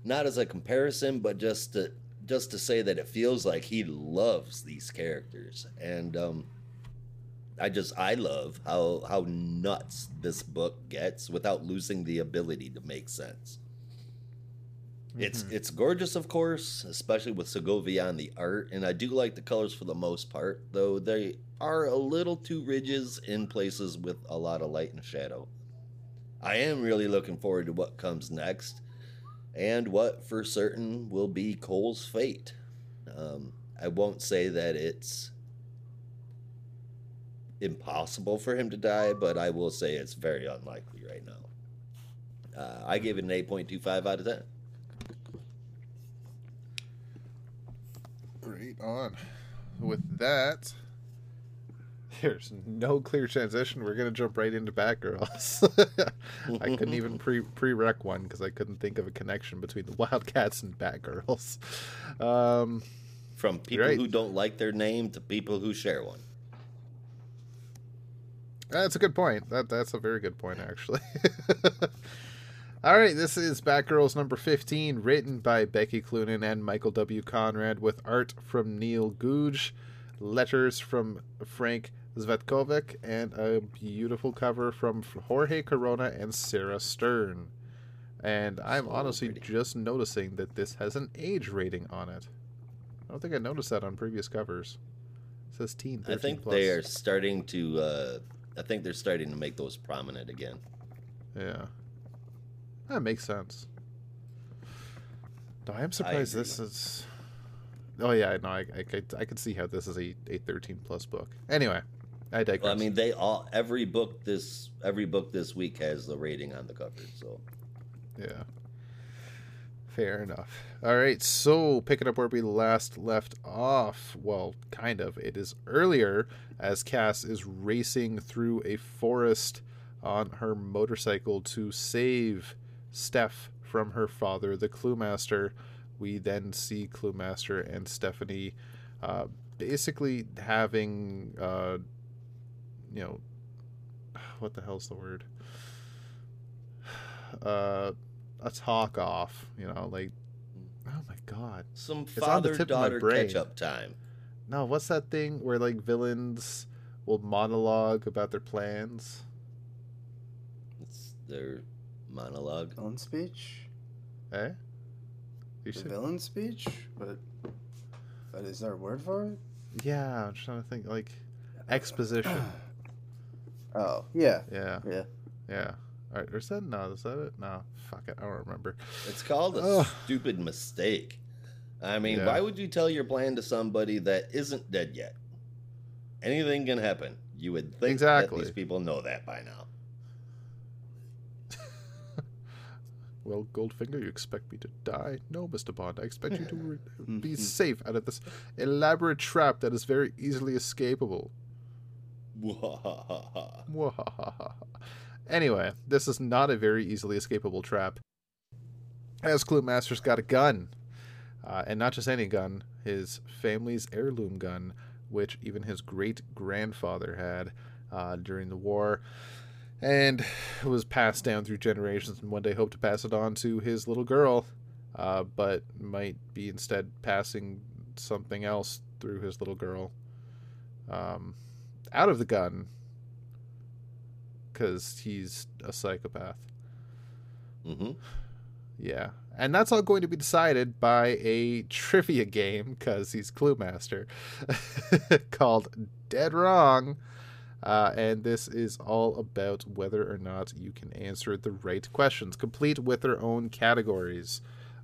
C: not as a comparison, but just to just to say that it feels like he loves these characters, and um, I just I love how how nuts this book gets without losing the ability to make sense. It's it's gorgeous, of course, especially with Segovia on the art, and I do like the colors for the most part, though they are a little too ridges in places with a lot of light and shadow. I am really looking forward to what comes next, and what for certain will be Cole's fate. Um, I won't say that it's impossible for him to die, but I will say it's very unlikely right now. Uh, I give it an 8.25 out of 10.
A: Right on. With that, there's no clear transition. We're gonna jump right into Batgirls. I couldn't even pre pre-rec one because I couldn't think of a connection between the Wildcats and Batgirls. Um,
C: From people
A: Right.
C: who don't like their name to people who share one.
A: That's a good point. That that's a very good point, actually. All right, this is Batgirls number fifteen, written by Becky Cloonan and Michael W. Conrad, with art from Neil Googe, letters from Frank Cvetkovic, and a beautiful cover from Jorge Corona and Sarah Stern. And I'm
C: So
A: honestly
C: pretty.
A: just noticing that this has an age rating on it. I don't think I noticed that on previous covers. It says teen. 13
C: I think
A: plus.
C: they are starting to. Uh, I think they're starting to make those prominent again.
A: Yeah. That makes sense. No, I am surprised this is. Oh yeah, no, I, I, could, I could see how this is a, a thirteen plus book. Anyway, I digress.
C: Well, I mean, they all every book this every book this week has the rating on the cover. So
A: yeah. Fair enough. All right, so picking up where we last left off. Well, kind of. It is earlier as Cass is racing through a forest on her motorcycle to save Steph from her father, the Clue Master. We then see Clue Master and Stephanie uh, basically having, uh, you know, what the hell's the word? Uh, a talk off, you know, like, oh my god.
C: some father
A: tip of my
C: daughter
A: brain.
C: catch up time.
A: No, what's that thing where like villains will monologue about their plans?
C: It's their monologue.
B: Villain speech?
A: Eh? You
B: The
A: said,
B: villain speech? But, but is there a word for it?
A: yeah, I'm trying to think like exposition.
B: Oh, yeah.
A: yeah,
B: Yeah.
A: yeah. All right, or is that no? Is that it? No, fuck it, I don't remember.
C: It's called a
A: Ugh.
C: stupid mistake. I mean,
A: Yeah.
C: why would you tell your plan to somebody that isn't dead yet? Anything can happen. You would think
A: Exactly.
C: that these people know that by now.
A: Well, Goldfinger, you expect me to die? No, Mr. Bond. I expect you to be
B: Mhm.
A: safe out of this elaborate trap that is very easily escapable. Anyway, this is not a very easily escapable trap. As Clue Master's got a gun. Uh, and not just any gun, his family's heirloom gun, which even his great grandfather had uh, during the war. And it was passed down through generations, and one day hoped to pass it on to his little girl, uh, but might be instead passing something else through his little girl. Um, out of the gun, because he's a psychopath.
C: hmm
A: Yeah. And that's all going to be decided by a trivia game, because he's Clue Master, called Dead Wrong. Uh, and this is all about whether or not you can answer the right questions, complete with their own categories.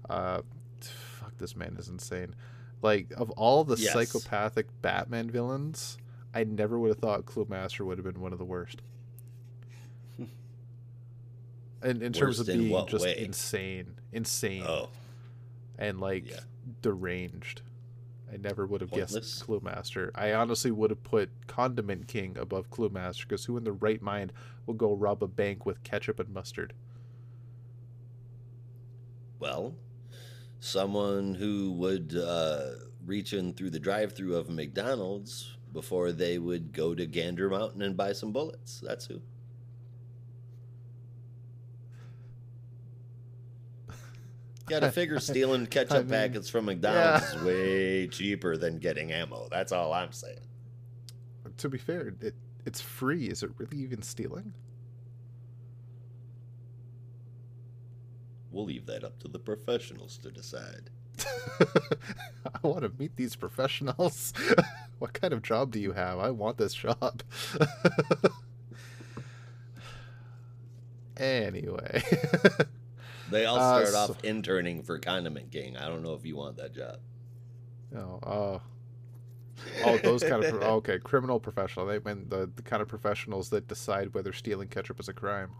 A: Uh, fuck, this man is insane. Like, of all the
C: Yes.
A: psychopathic Batman villains, I never would have thought Clue Master would have been one of the worst. In, in terms
C: Worst
A: of being just
C: way?
A: insane, insane,
C: Oh,
A: and like
C: Yeah.
A: deranged. I never would have
C: Pointless.
A: guessed Clue Master. I honestly would have put Condiment King above Clue Master because who in the right mind will go rob a bank with ketchup and mustard?
C: well, someone who would uh, reach in through the drive-through of McDonald's before they would go to Gander Mountain and buy some bullets. That's who. Got to figure stealing ketchup
A: mean,
C: packets from McDonald's is way cheaper than getting ammo. That's all I'm saying.
A: To be fair, it it's free. Is it really even stealing?
C: We'll leave that up to the professionals to decide.
A: I want to meet these professionals. what kind of job do you have? I want this job. anyway.
C: They all
A: Uh,
C: start
A: so-
C: off interning for Condiment King. I don't know if you want that job.
A: Oh, oh, oh, those kind of pro- okay, criminal professional. They mean the, the kind of professionals that decide whether stealing ketchup is a crime.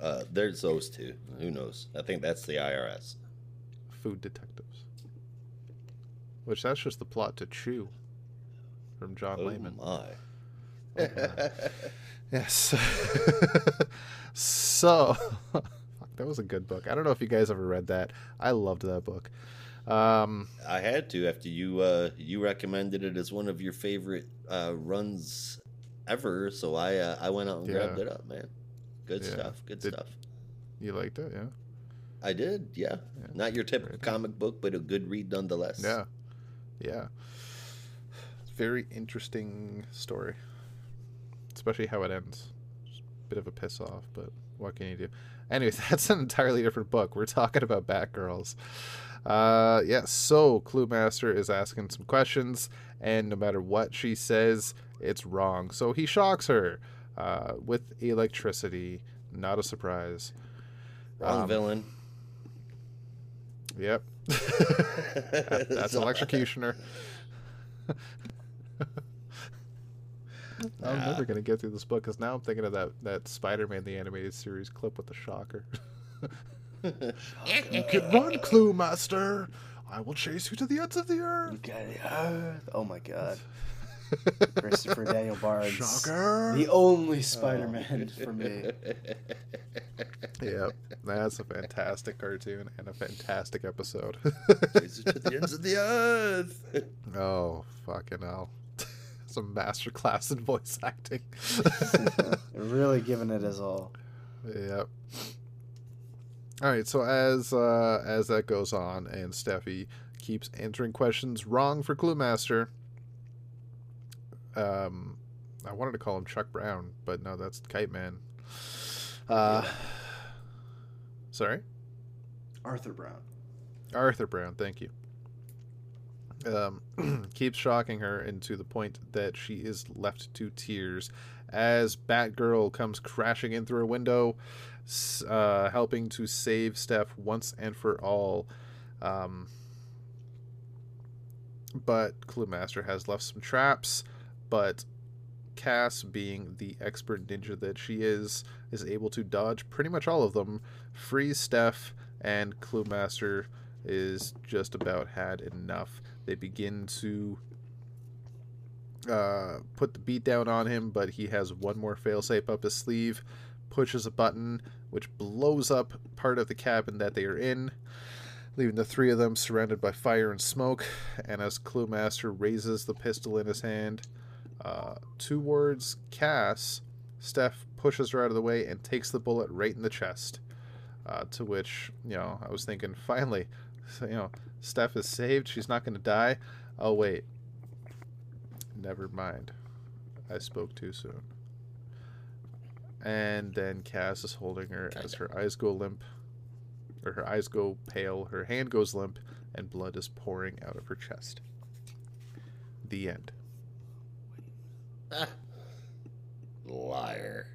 C: Uh, there's those two. Who knows? I think that's the IRS.
A: Food detectives. Which that's just the plot to Chew from John
C: Oh
A: Layman.
C: my.
A: Yes. so, that was a good book. I don't know if you guys ever read that. I loved that book. Um,
C: I had to after you uh, you recommended it as one of your favorite uh, runs ever. So I uh, I went out and grabbed it up, man. Good
A: Yeah.
C: stuff. Good
A: Did-
C: stuff.
A: you liked it, yeah?
C: I did. Yeah.
A: Yeah.
C: Not your typical
A: Right.
C: comic book, but a good read nonetheless.
A: Yeah, yeah. Very interesting story, especially how it ends. Just a bit of a piss off, but what can you do? Anyways, that's an entirely different book. We're talking about Batgirls. Uh, yeah. So Clue Master is asking some questions, and no matter what she says, it's wrong. So he shocks her uh, with electricity. Not a surprise.
C: Wrong
A: Um,
C: villain.
A: Yep. That's electrocutioner. I'm
C: Nah.
A: never gonna get through this book because now I'm thinking of that that Spider-Man the animated series clip with the shocker. you can run, Clue Master. I will chase you to the ends of the earth.
B: Okay, uh, oh my god. Christopher Daniel Barnes.
A: Shocker.
B: The only Spider-Man for me.
A: Yep, that's a fantastic cartoon and a fantastic episode.
C: Chase it to the ends of the earth.
A: oh fucking hell! Some masterclass in voice acting.
B: really giving it his all.
A: Yep. All right. So as uh, as that goes on, and Steffi keeps answering questions wrong for Clue Master. Um, I wanted to call him Chuck Brown, but no, that's Kite Man. Uh, sorry,
B: Arthur Brown.
A: Arthur Brown. Thank you. Um, keeps shocking her into the point that she is left to tears as Batgirl comes crashing in through a window, uh, helping to save Steph once and for all. Um, but Clue Master has left some traps, but Cass, being the expert ninja that she is, is able to dodge pretty much all of them, freeze Steph, and Cluemaster is just about had enough. They begin to uh, put the beat down on him, but he has one more failsafe up his sleeve, pushes a button, which blows up part of the cabin that they are in, leaving the three of them surrounded by fire and smoke. And as Cluemaster raises the pistol in his hand uh, towards Cass, Steph pushes her out of the way and takes the bullet right in the chest. Uh, to which, you know, I was thinking, finally, you know, Steph is saved. She's not going to die. Oh, wait. Never mind. I spoke too soon. And then Cass is holding her as her eyes go limp, or her eyes go pale, her hand goes limp, and blood is pouring out of her chest. The end.
C: Ah. Liar.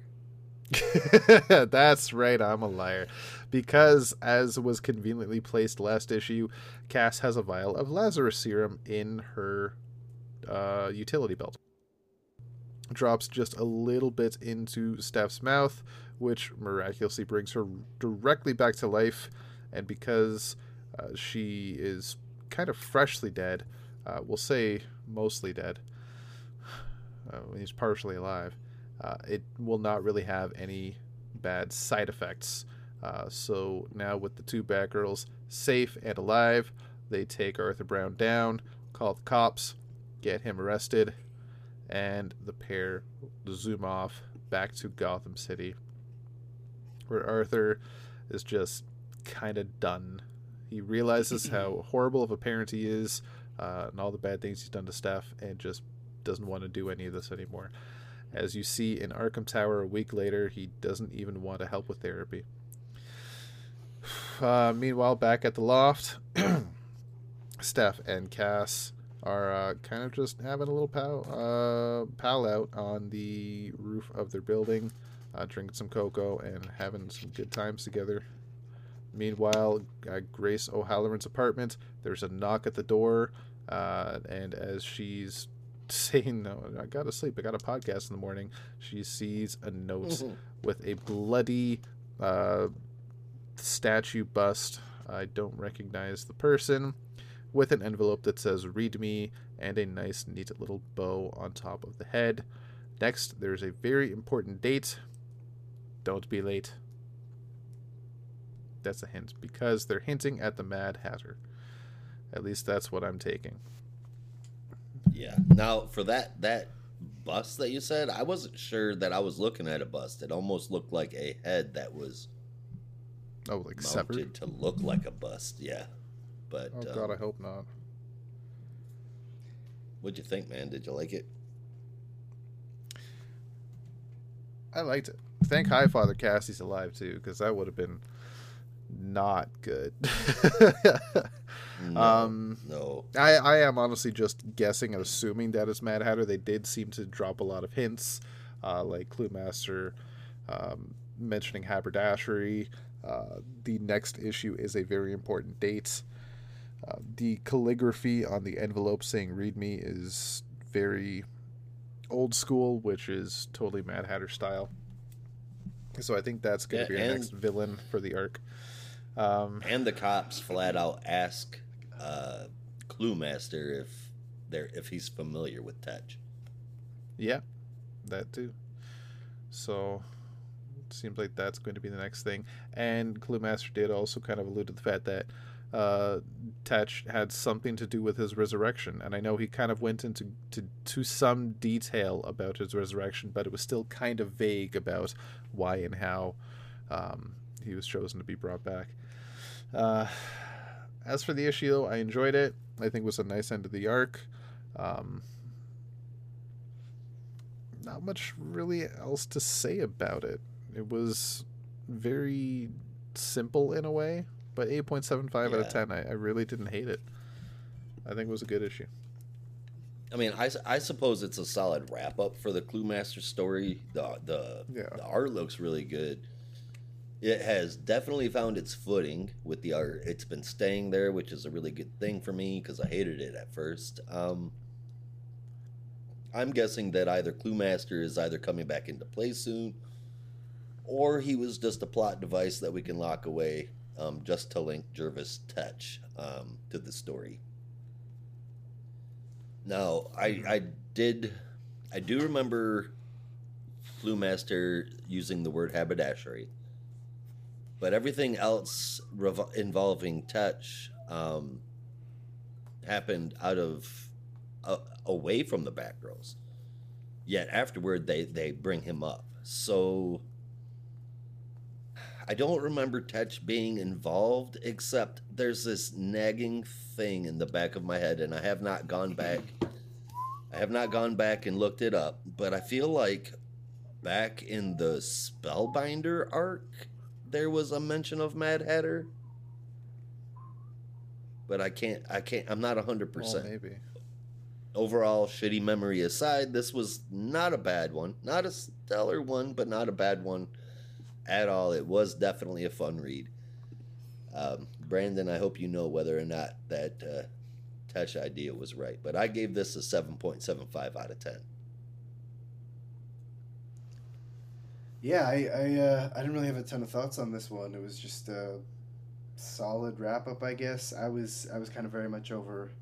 A: That's right, I'm a liar. Because, as was conveniently placed last issue, Cass has a vial of Lazarus serum in her uh, utility belt. Drops just a little bit into Steph's mouth, which miraculously brings her directly back to life. And because uh, she is kind of freshly dead, uh, we'll say mostly dead, uh, he's partially alive uh, it will not really have any bad side effects. Uh, so now with the two Batgirls safe and alive, they take Arthur Brown down, call the cops, get him arrested, and the pair zoom off back to Gotham City, where Arthur is just kind of done. He realizes how horrible of a parent he is uh, and all the bad things he's done to Steph, and just doesn't want to do any of this anymore. As you see in Arkham Tower a week later, he doesn't even want to help with therapy. Uh, meanwhile, back at the loft, Steph and Cass are uh, kind of just having a little pal, uh, pal out on the roof of their building, uh, drinking some cocoa and having some good times together. Meanwhile, at Grace O'Halloran's apartment, there's a knock at the door, uh, and as she's saying no i gotta sleep. I got a podcast in the morning. She sees a note mm-hmm. with a bloody uh, statue bust. I don't recognize the person. With an envelope that says read me and a nice neat little bow on top of the head. Next there's a very important date. Don't be late. That's a hint because they're hinting at the mad hatter. At least that's what i'm taking
C: yeah. Now for that that bust that you said, I wasn't sure that I was looking at a bust. It almost looked like a head that was
A: oh like mounted severed
C: to look like a bust. Yeah. But
A: oh god, um, I hope not.
C: What'd you think, man? Did you like it?
A: I liked it. Thank High Father Cassie's alive too, because that would have been not good.
C: no, um, no.
A: I, I am honestly just guessing and assuming that it's Mad Hatter. They did seem to drop a lot of hints, uh, like Cluemaster um, mentioning haberdashery. Uh, the next issue is a very important date. Uh, the calligraphy on the envelope saying "Read me" is very old school, which is totally Mad Hatter style. So I think that's going to yeah, be our next villain for the arc.
C: Um, and the cops flat out ask uh, Clue Master if they're if he's familiar with Tetch.
A: Yeah, that too. So seems like that's going to be the next thing. And Clue Master did also kind of allude to the fact that uh, Tetch had something to do with his resurrection, and I know he kind of went into to, to some detail about his resurrection, but it was still kind of vague about why and how um, he was chosen to be brought back. Uh, as for the issue, though, I enjoyed it. I think it was a nice end of the arc. Um, not much really else to say about it. It was very simple in a way, but 8.75 yeah. out of 10, I, I, really didn't hate it. I think it was a good issue.
C: I mean, I, I suppose it's a solid wrap up for the Cluemaster story. The the, yeah. the art looks really good it has definitely found its footing with the art. It's been staying there, which is a really good thing for me because I hated it at first. Um, I'm guessing that either Cluemaster is either coming back into play soon, or he was just a plot device that we can lock away um, just to link Jervis Tetch um, to the story. Now, I I did I do remember Cluemaster using the word haberdashery, but everything else revo- involving Tetch um, happened out of uh, away from the Batgirls. Yet afterward, they they bring him up. So I don't remember Tetch being involved, except there's this nagging thing in the back of my head, and I have not gone back. I have not gone back and looked it up, but I feel like back in the Spellbinder arc, there was a mention of Mad Hatter. But I can't. I can't. I'm not hundred
A: Well,
C: percent
A: maybe.
C: overall shitty memory aside, this was not a bad one. Not a stellar one, but not a bad one at all. It was definitely a fun read. Um, Brandon, I hope you know whether or not that uh, Tetch idea was right, but I gave this a 7.75 out of 10.
B: Yeah, I I, uh, I didn't really have a ton of thoughts on this one. It was just a solid wrap up, I guess. I was I was kind of very much over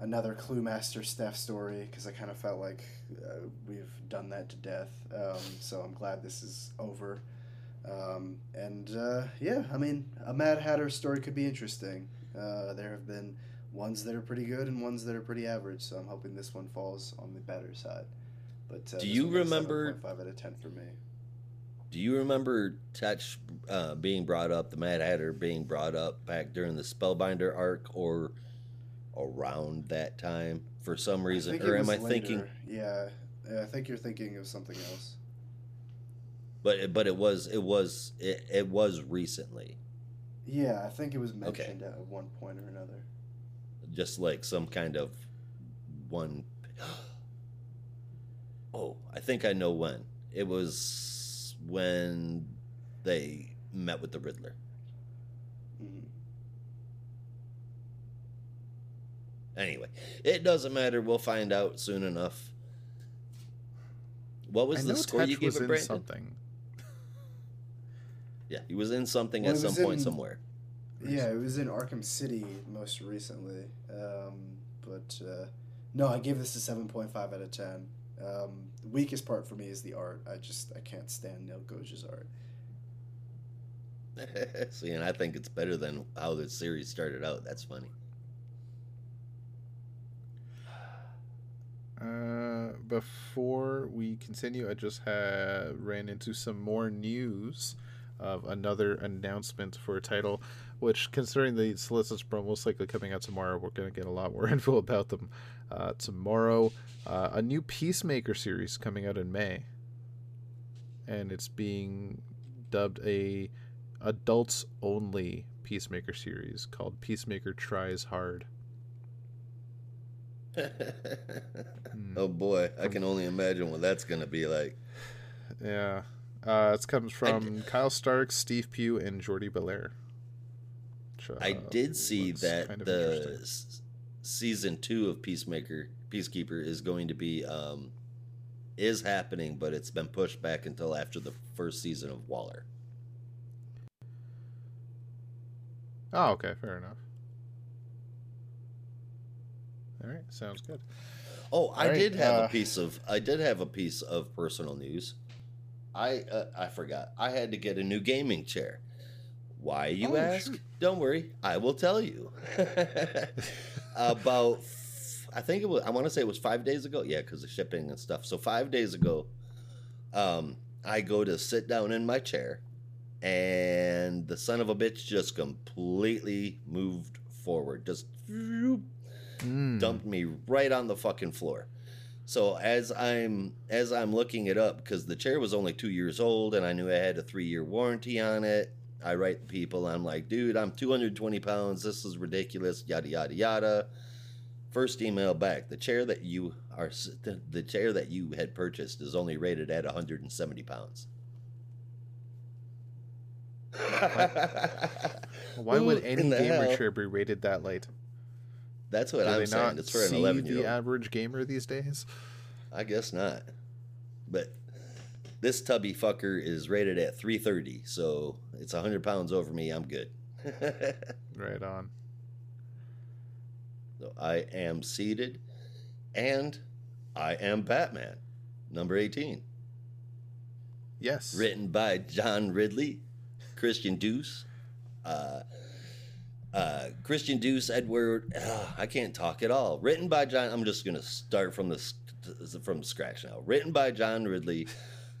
B: another Cluemaster Steph story because I kind of felt like uh, we've done that to death. Um, so I'm glad this is over. Um, and uh, yeah, I mean, a Mad Hatter story could be interesting. Uh, there have been ones that are pretty good and ones that are pretty average. So I'm hoping this one falls on the better side. But uh,
C: Do you
B: one got a
C: remember-
B: Five out of ten for me.
C: Do you remember Tetch uh, being brought up, the Mad Hatter being brought up back during the Spellbinder arc or around that time for some reason? Or am I
B: was
C: thinking.
B: Yeah, I think you're thinking of something else.
C: but it- but it was it was it, it was recently.
B: Yeah, I think it was
C: Okay.
B: mentioned at one point or another.
C: just like some kind of one oh i think i know when it was when they met with the riddler
B: Mhm.
C: anyway it doesn't matter we'll find out soon enough what was
A: I
C: the score
A: Tetch
C: you gave
A: was
C: it
A: in
C: brandon
A: something.
C: yeah he was in something
B: Well,
C: at some
B: was
C: point
B: in-
C: somewhere
B: Yeah, it was in Arkham City most recently. Um, but uh, no, I gave this a seven point five out of ten. Um, the weakest part for me is the art. I just I can't stand Neil Googe's art.
C: see and i think it's better than how the series started out that's funny
A: Uh, before we continue, I just had ran into some more news of another announcement for a title, which, considering the solicits are most likely coming out tomorrow, we're going to get a lot more info about them uh, tomorrow. Uh, a new Peacemaker series coming out in May, and it's being dubbed a adults only Peacemaker series called Peacemaker Tries Hard. Hmm.
C: oh boy, I can only imagine what that's gonna be like.
A: Yeah. Uh, it comes from Kyle Stark, Steve Pugh, and Jordie Bellaire. which,
C: I
A: uh,
C: did see that
A: kind of
C: the season two of Peacemaker, Peacekeeper, is going to be um, is happening, but it's been pushed back until after the first season of Waller.
A: Oh, okay, fair enough. All right, sounds good.
C: Oh, I
A: right,
C: did have
A: uh,
C: a piece of I did have a piece of personal news. I uh, I forgot. I had to get a new gaming chair. Why you
A: Oh,
C: ask?
A: shoot.
C: Don't worry, I will tell you. About I think it was I want to say it was 5 days ago. Yeah, cuz of shipping and stuff. So 5 days ago um I go to sit down in my chair and the son of a bitch just completely moved forward. Just
A: Mm.
C: dumped me right on the fucking floor. So as I'm as I'm looking it up because the chair was only two years old and I knew I had a three year warranty on it. I write people. I'm like, dude, I'm 220 pounds. This is ridiculous. Yada yada yada. First email back. The chair that you are the, chair that you had purchased is only rated at 170 pounds.
A: Why would any gamer
C: hell-
A: chair be rated that late?
C: That's what
A: Do
C: I'm saying. It's for an
A: see
C: 11 year
A: the average gamer these days?
C: I guess not. But this tubby fucker is rated at 330, so it's 100 pounds over me. I'm good.
A: Right on.
C: so I am seated, and I am Batman, number 18.
A: Yes.
C: Written by John Ridley, Christian Duce, uh, uh, Christian Duce, Edward. Uh, I can't talk at all. Written by John. I'm just gonna start from the from scratch now. Written by John Ridley,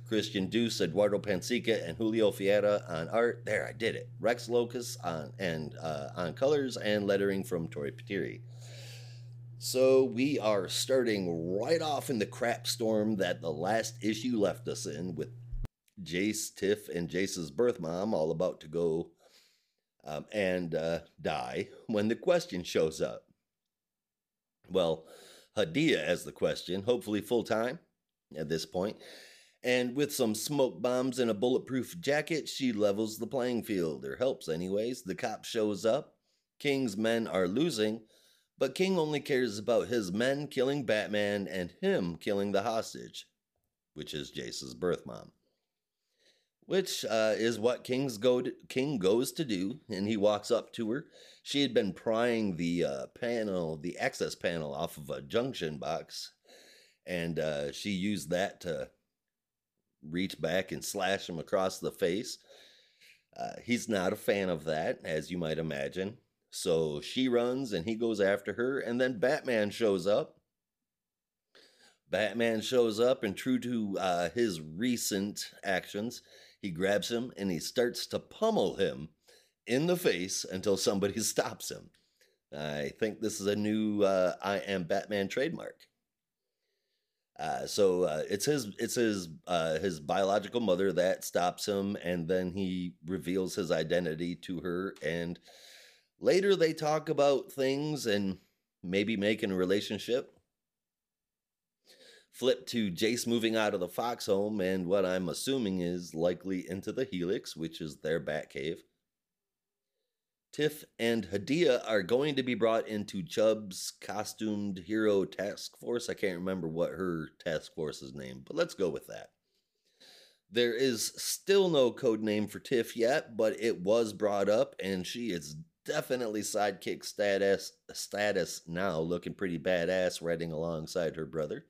C: Christian Duce, Eduardo Pansica, and Julio Ferreira on art. There, I did it. Rex Lokus on and uh, on colors and lettering from Troy Peteri. So we are starting right off in the crap storm that the last issue left us in with Jace, Tiff, and Jace's birth mom all about to go um, and uh, die when the question shows up. Well, Hadia as the question, hopefully full time at this point. And with some smoke bombs and a bulletproof jacket, she levels the playing field, or helps, anyways. The cop shows up. King's men are losing, but King only cares about his men killing Batman and him killing the hostage, which is Jace's birth mom which uh, is what King's go to, King goes to do, and he walks up to her. She had been prying the uh, panel, the access panel, off of a junction box, and uh, she used that to reach back and slash him across the face. Uh, he's not a fan of that, as you might imagine. So she runs, and he goes after her, and then Batman shows up. Batman shows up, and true to uh, his recent actions, he grabs him and he starts to pummel him in the face until somebody stops him. I think this is a new uh, I am Batman trademark. Uh, so uh, it's his it's his uh, his biological mother that stops him, and then he reveals his identity to her. And later they talk about things and maybe making a relationship. Flip to Jace moving out of the Fox home, and what I'm assuming is likely into the Helix, which is their Batcave. Tiff and Hadia are going to be brought into Chubb's costumed hero task force. I can't remember what her task force is named, but let's go with that. There is still no code name for Tiff yet, but it was brought up, and she is definitely sidekick status status now, looking pretty badass, riding alongside her brother.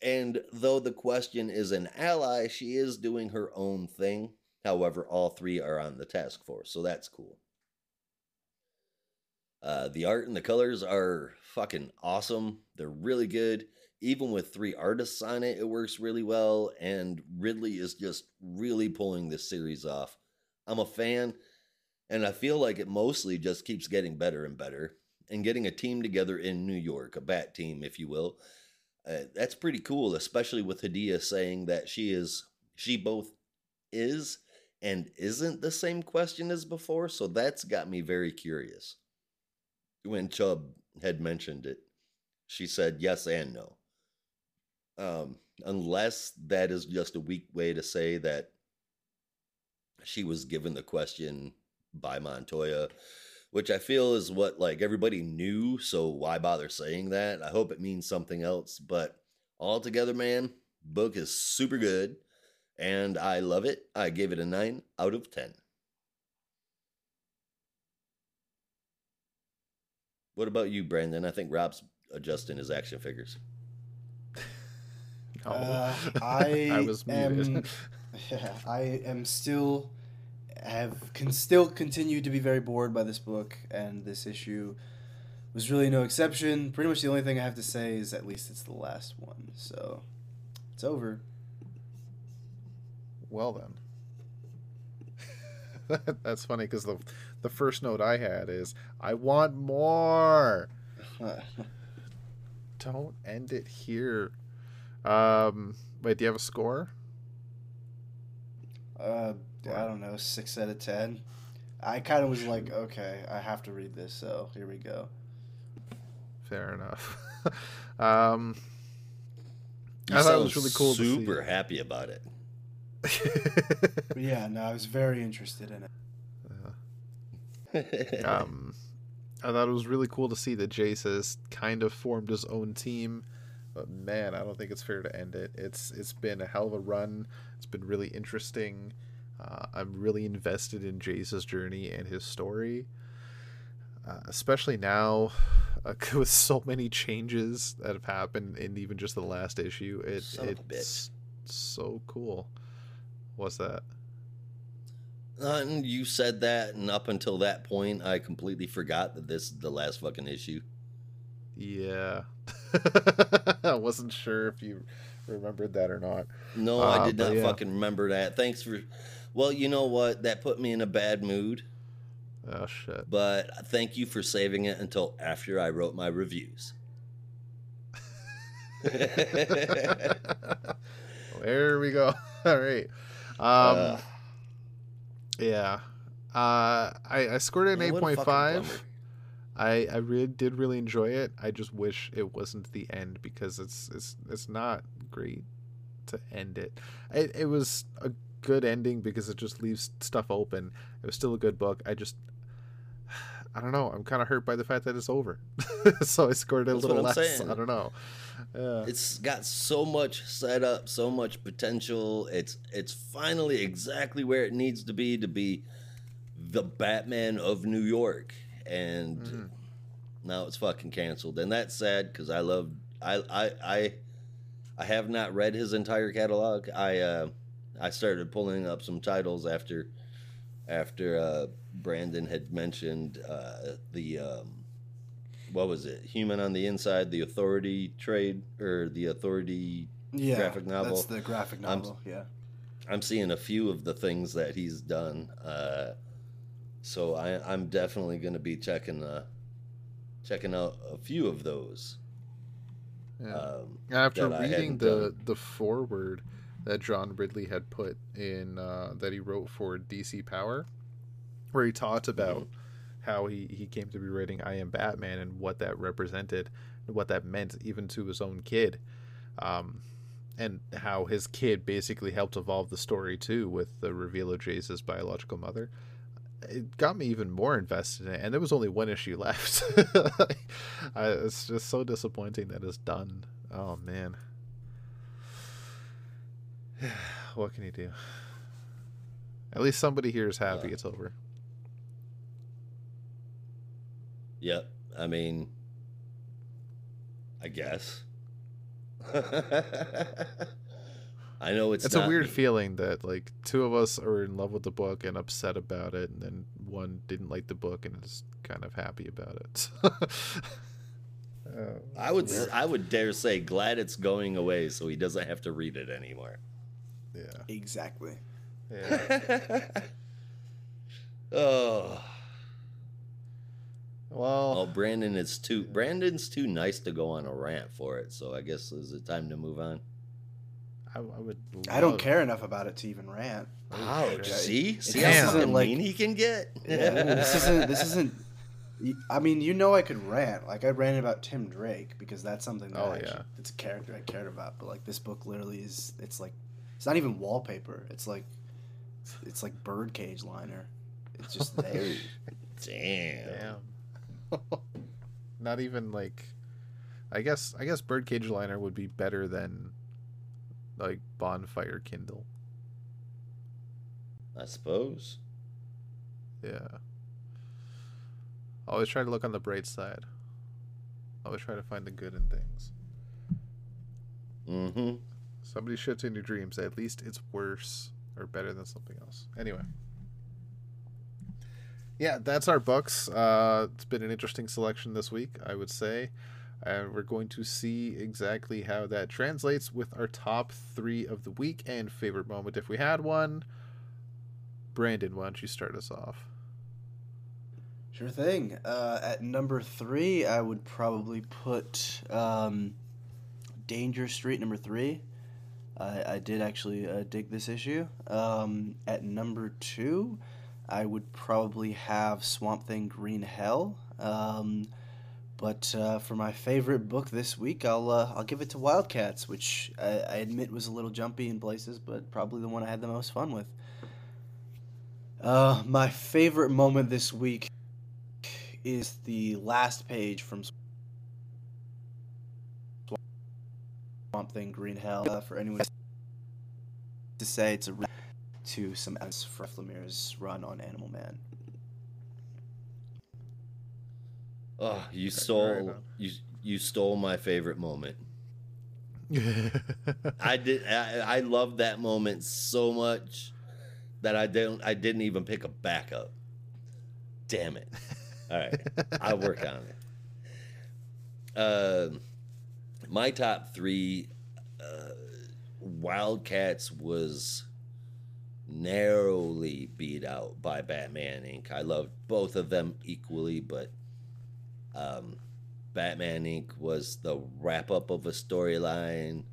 C: And though the question is an ally, she is doing her own thing. However, all three are on the task force, so that's cool. Uh, the art and the colors are fucking awesome. They're really good. Even with three artists on it, it works really well. And Ridley is just really pulling this series off. I'm a fan, and I feel like it mostly just keeps getting better and better. And getting a team together in New York, a bat team, if you will, uh, that's pretty cool, especially with Hadia saying that she is she both is and isn't the same question as before. So that's got me very curious. When Chubb had mentioned it, she said yes and no. Um, unless that is just a weak way to say that she was given the question by Montoya, which I feel is what like everybody knew. So why bother saying that? I hope it means something else. But altogether, man, book is super good, and I love it. I gave it a nine out of ten. What about you, Brandon? I think Rob's adjusting his action figures.
A: No.
B: Uh, I,
A: I was
B: am, yeah, I am still have can still continue to be very bored by this book, and this issue was really no exception. Pretty much the only thing I have to say is at least it's the last one, so it's over.
A: Well then. That's funny because the the first note I had is I want more. Don't end it here. Um, wait, do you have a score?
B: Uh, I don't know, six out of ten. I kind of was like, okay, I have to read this, so here we go.
A: Fair enough. um,
C: You
A: I thought it was really cool to see.
C: Super happy about it.
B: Yeah, no, I was very interested in it.
A: Um, I thought it was really cool to see that Jace has kind of formed his own team But man, I don't think it's fair to end it. It's it's been a hell of a run. It's been really interesting. Uh, I'm really invested in Jace's journey and his story, uh, especially now uh, with so many changes that have happened in even just the last issue. It
C: Son of a
A: it's so cool. What's that?
C: Uh, and you said that, and up until that point, I completely forgot that this is the last fucking issue.
A: Yeah, I wasn't sure if you remembered that or not.
C: No,
A: Uh,
C: I did not
A: yeah.
C: fucking remember that. Thanks for. Well, you know what? That put me in a bad mood,
A: Oh shit.
C: but thank you for saving it until after I wrote my reviews.
A: there we go. All right. Um,
C: Uh,
A: yeah. Uh, I, I scored it an
C: man,
A: eight
C: what a
A: point
C: fucking
A: five.
C: bummer.
A: I I really did really enjoy it. I just wish it wasn't the end because it's it's it's not great to end it. It it was a good ending because it just leaves stuff open. It was still a good book. I just I don't know. I'm kind of hurt by the fact that it's over. so I scored it a
C: That's
A: little less. I don't know. Yeah.
C: It's got so much set up, so much potential. It's it's finally exactly where it needs to be to be the Batman of New York, and
A: Mhm.
C: now it's fucking canceled, and that's sad because I love I I I I have not read his entire catalog. I uh, I started pulling up some titles after after uh, Brandon had mentioned uh, the um, what was it? Human on the Inside, the Authority trade or the Authority.
B: Yeah,
C: Graphic novel.
B: That's the graphic
C: I'm-
B: novel. yeah.
C: I'm seeing a few of the things that he's done. Uh, so I, I'm definitely going to be checking uh, checking out a few of those.
A: yeah.
C: Um,
A: After reading the
C: done.
A: the foreword that John Ridley had put in uh, that he wrote for DC Power, where he talked about
C: Mm-hmm.
A: How he, he came to be writing I Am Batman and what that represented what that meant even to his own kid. Um, and how his kid basically helped evolve the story too with the reveal of Jace's biological mother. It got me even more invested in it, and there was only one issue left. I, it's just so disappointing that it's done. Oh man. what can you do? At least somebody here is happy
C: Uh,
A: it's over.
C: Yep. I mean, I guess. I know it's
A: It's,
C: not
A: a weird
C: me.
A: feeling that like two of us are in love with the book and upset about it, and then one didn't like the book and is kind of happy about it. Uh,
C: I would I would dare say glad it's going away so he doesn't have to read it anymore.
A: yeah,
B: Exactly.
A: yeah.
C: oh.
A: Well,
C: Well, Brandon is too Brandon's too nice to go on a rant for it, so I guess is it time to move on?
A: I, I would.
B: I don't
A: love-
B: care enough about it to even rant.
C: Ouch!
A: Oh, shit.
C: See, see
A: Damn.
C: how fucking
B: Like-
C: mean he can get.
B: Yeah, this isn't. This isn't. I mean, you know, I could rant. Like I ranted about Tim Drake because that's something that
A: Oh,
B: I actually,
A: yeah.
B: it's a character I cared about. But like this book, literally is. It's like, it's not even wallpaper. It's like, it's like birdcage liner. It's just there.
C: Damn.
A: Damn. Not even like. I guess I guess birdcage liner would be better than like bonfire kindle.
C: I suppose.
A: Yeah. Always try to look on the bright side. Always try to find the good in things.
C: Mm-hmm.
A: Somebody shits in your dreams. At least it's worse or better than something else. Anyway. Yeah, that's our books. Uh, it's been an interesting selection this week, I would say. And we're going to see exactly how that translates with our top three of the week and favorite moment if we had one. Brandon, why don't you start us off?
B: Sure thing. Uh, at number three, I would probably put um, Danger Street number three. I, I did actually uh, dig this issue. Um, at number two, I would probably have Swamp Thing Green Hell. Um, but uh, for my favorite book this week, I'll uh, I'll give it to Wildcats, which I, I admit was a little jumpy in places, but probably the one I had the most fun with. Uh, my favorite moment this week is the last page from Swamp Thing, Green Hell. Uh, for anyone to say, it's a to some ends for Lemire's run on Animal Man.
C: Oh, you stole you you stole my favorite moment. I did I, I loved that moment so much that I didn't I didn't even pick a backup. Damn it. All right. I'll work on it. Um my top three uh, Wildcats was narrowly beat out by Batman Inc. I loved both of them equally, but um, Batman Inc. was the wrap up of a storyline,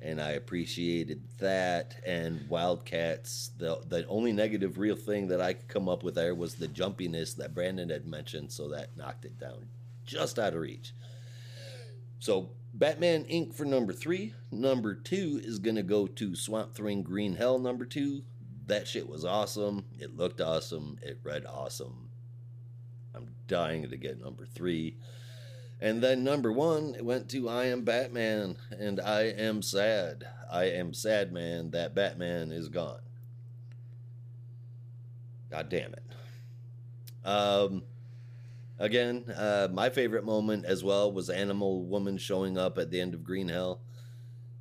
C: and I appreciated that. And Wildcats, the the only negative real thing that I could come up with there was the jumpiness that Brandon had mentioned, so that knocked it down just out of reach. So Batman Inc. for number three. Number two is gonna go to Swamp Thing Green Hell. Number two. That shit was awesome. It looked awesome. It read awesome. I'm dying to get number three. And then number one it went to I Am Batman, and I am sad. I am sad, man, that Batman is gone. God damn it. Um, again, uh, my favorite moment as well was Animal Woman showing up at the end of Green Hell.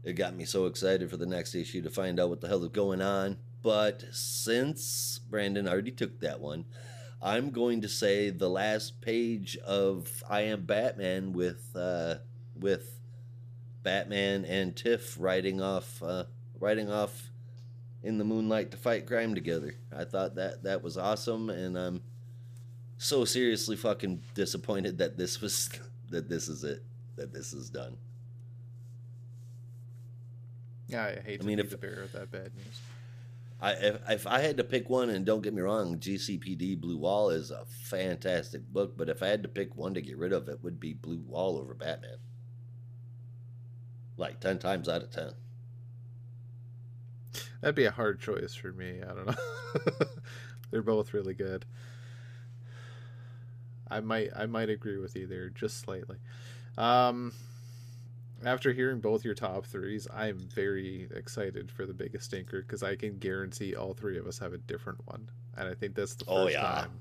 C: It got me so excited for the next issue to find out what the hell is going on. But since Brandon already took that one, I'm going to say the last page of I Am Batman with uh, with Batman and Tiff riding off uh, riding off in the moonlight to fight crime together. I thought that that was awesome, and I'm so seriously fucking disappointed that this was that this is it that this is done.
A: yeah, I hate to
C: I mean, if-
A: the bearer of that bad news.
C: I if, if I had to pick one, and don't get me wrong, GCPD Blue Wall is a fantastic book, but if I had to pick one to get rid of, it would be Blue Wall over Batman. Like ten times out of ten.
A: That'd be a hard choice for me. I don't know. They're both really good. I might I might agree with you there just slightly. Um after hearing both your top threes, I'm very excited for the biggest stinker because I can guarantee all three of us have a different one, and I think that's the first
C: Oh, yeah.
A: time.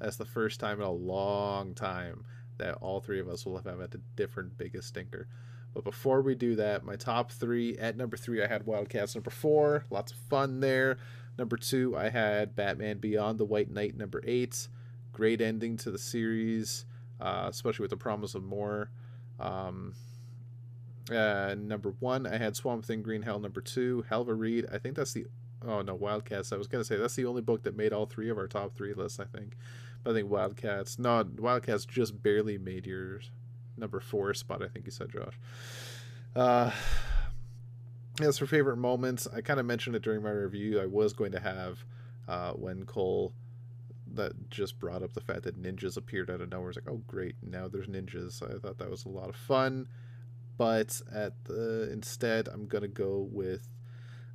A: That's the first time in a long time that all three of us will have had a different biggest stinker. But before we do that, my top three at number three, I had Wildcats. Number four, lots of fun there. Number two, I had Batman Beyond the White Knight. Number eight, great ending to the series, uh, especially with the promise of more. Um, uh, number one, I had Swamp Thing Green Hell. Number two, Hell of a Read. I think that's the. Oh no, Wildcats. I was gonna say that's the only book that made all three of our top three lists. I think, but I think Wildcats. No, Wildcats just barely made your number four spot. I think you said, Josh. Uh, as for favorite moments, I kind of mentioned it during my review. I was going to have uh, when Cole that just brought up the fact that ninjas appeared out of nowhere. It's like, oh great, now there's ninjas. I thought that was a lot of fun, but at the instead, I'm gonna go with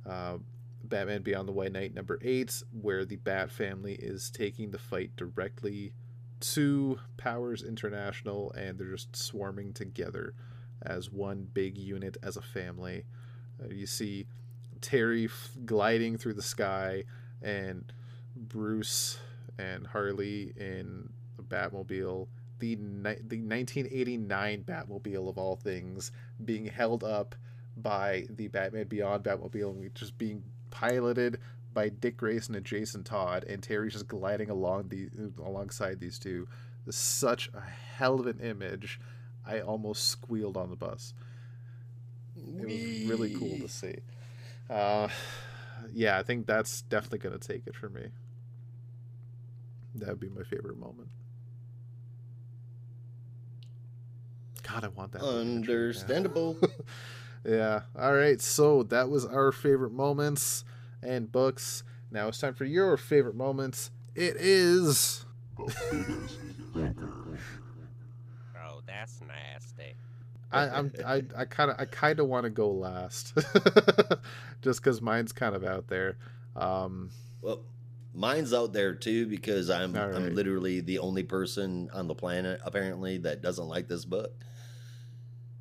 A: uh, Batman Beyond the White Knight number eight, where the Bat family is taking the fight directly to Powers International, and they're just swarming together as one big unit as a family. Uh, you see Terry f- gliding through the sky, and Bruce and Harley in the Batmobile, the ni- the 1989 Batmobile of all things, being held up by the Batman Beyond Batmobile and just being piloted by Dick Grayson and Jason Todd, and Terry's just gliding along the alongside these two. Such a hell of an image. I almost squealed on the bus. It was really cool to see. Uh, yeah, I think that's definitely going to take it for me. That would be my favorite moment. God, I want that. book image right now.
C: Understandable.
A: yeah. All right. So that was our favorite moments and books. Now it's time for your favorite moments. It is.
D: Oh, that's nasty.
A: I, I'm I I kind of I kind of want to go last, just because mine's kind of out there. Um,
C: Well, mine's out there too because I'm
A: right.
C: I'm literally the only person on the planet apparently that doesn't like this book.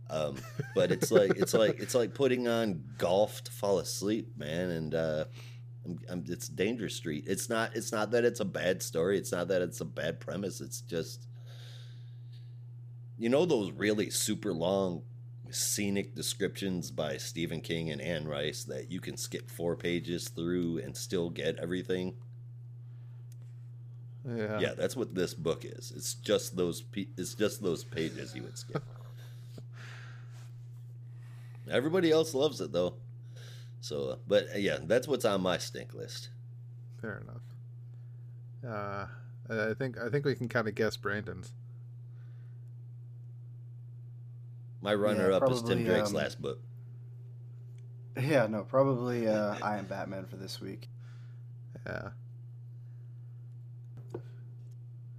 C: Um, but it's like it's like it's like putting on golf to fall asleep, man. And uh, I'm, I'm, it's Dangerous Street. It's not. It's not that it's a bad story. It's not that it's a bad premise. It's just you know those really super long scenic descriptions by Stephen King and Anne Rice that you can skip four pages through and still get everything.
A: Yeah.
C: Yeah, that's what this book is. It's just those. Pe- it's just those pages you would skip. Everybody else loves it though. So, uh, but uh, yeah, that's what's on my stink list.
A: Fair enough. Uh, I think I think we can kind of guess Brandon's.
C: My runner-up is Tim Drake's
B: um,
C: last book.
B: Yeah, no, probably uh, I am Batman for this week.
A: Yeah.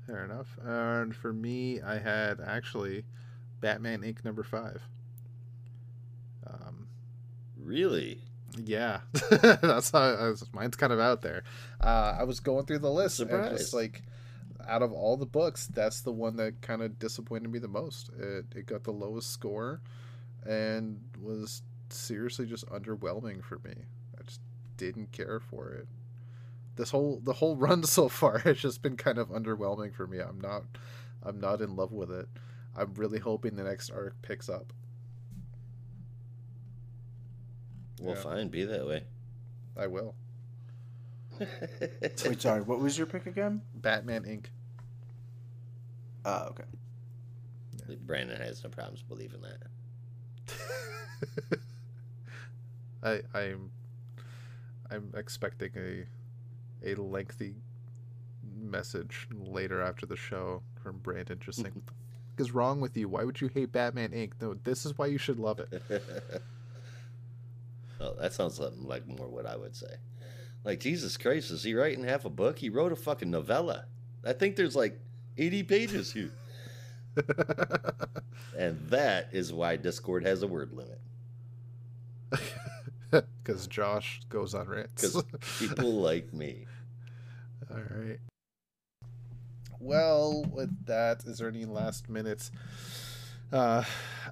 A: Fair enough. And for me, I had actually Batman Inc. number five. Um,
C: Really?
A: yeah, that's how I was, mine's kind of out there. Uh, I was going through the list and just like out of all the books, that's the one that kind of disappointed me the most. It it got the lowest score, and was seriously just underwhelming for me. I just didn't care for it. This whole the whole run so far has just been kind of underwhelming for me. I'm not I'm not in love with it. I'm really hoping the next arc picks up.
C: Well,
A: Yeah.
C: fine, be that way.
A: I will.
B: Wait, sorry, what was your pick again?
A: Batman Inc.
B: Oh, okay.
C: Brandon has no problems believing that.
A: I I'm I'm expecting a a lengthy message later after the show from Brandon just saying mm-hmm. what the fuck is wrong with you? Why would you hate Batman Inc? No, this is why you should love it.
C: oh, that sounds like more what I would say. Like Jesus Christ, is he writing half a book? He wrote a fucking novella. I think there's like 80 pages here. And that is why Discord has a word limit.
A: Because Josh goes on rants.
C: Because people like me.
A: All right. Well, with that, is there any last minute uh,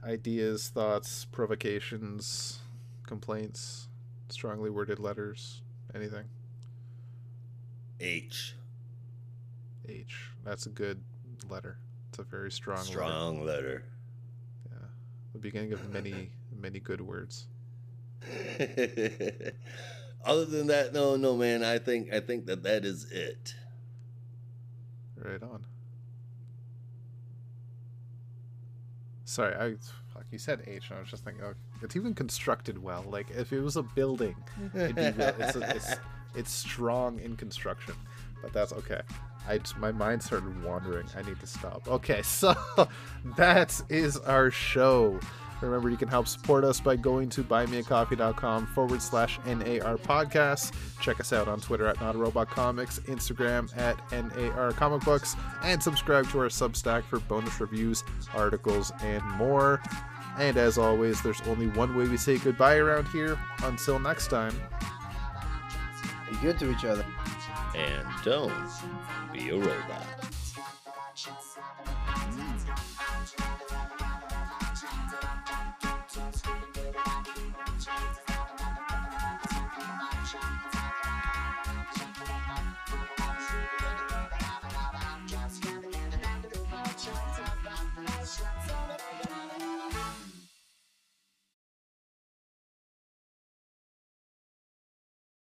A: ideas, thoughts, provocations, complaints, strongly worded letters, anything?
C: H.
A: H. That's a good letter. It's a very strong, letter.
C: Strong letter.
A: Yeah. The beginning of many, many good words.
C: Other than that, no, no, man. I think I think that that is it.
A: Right on. Sorry, I fuck. You said H, and I was just thinking, oh, it's even constructed well. Like if it was a building, it'd be. It's, it's it's strong in construction, but that's okay. I my mind started wandering. I need to stop. Okay, so that is our show. Remember, you can help support us by going to buymeacoffee.com forward slash NAR podcast. Check us out on Twitter at Not Robot Comics, Instagram at NAR Comic Books, and subscribe to our Substack for bonus reviews, articles, and more. And as always, there's only one way we say goodbye around here. Until next time,
B: be good to each other.
C: And don't be a robot.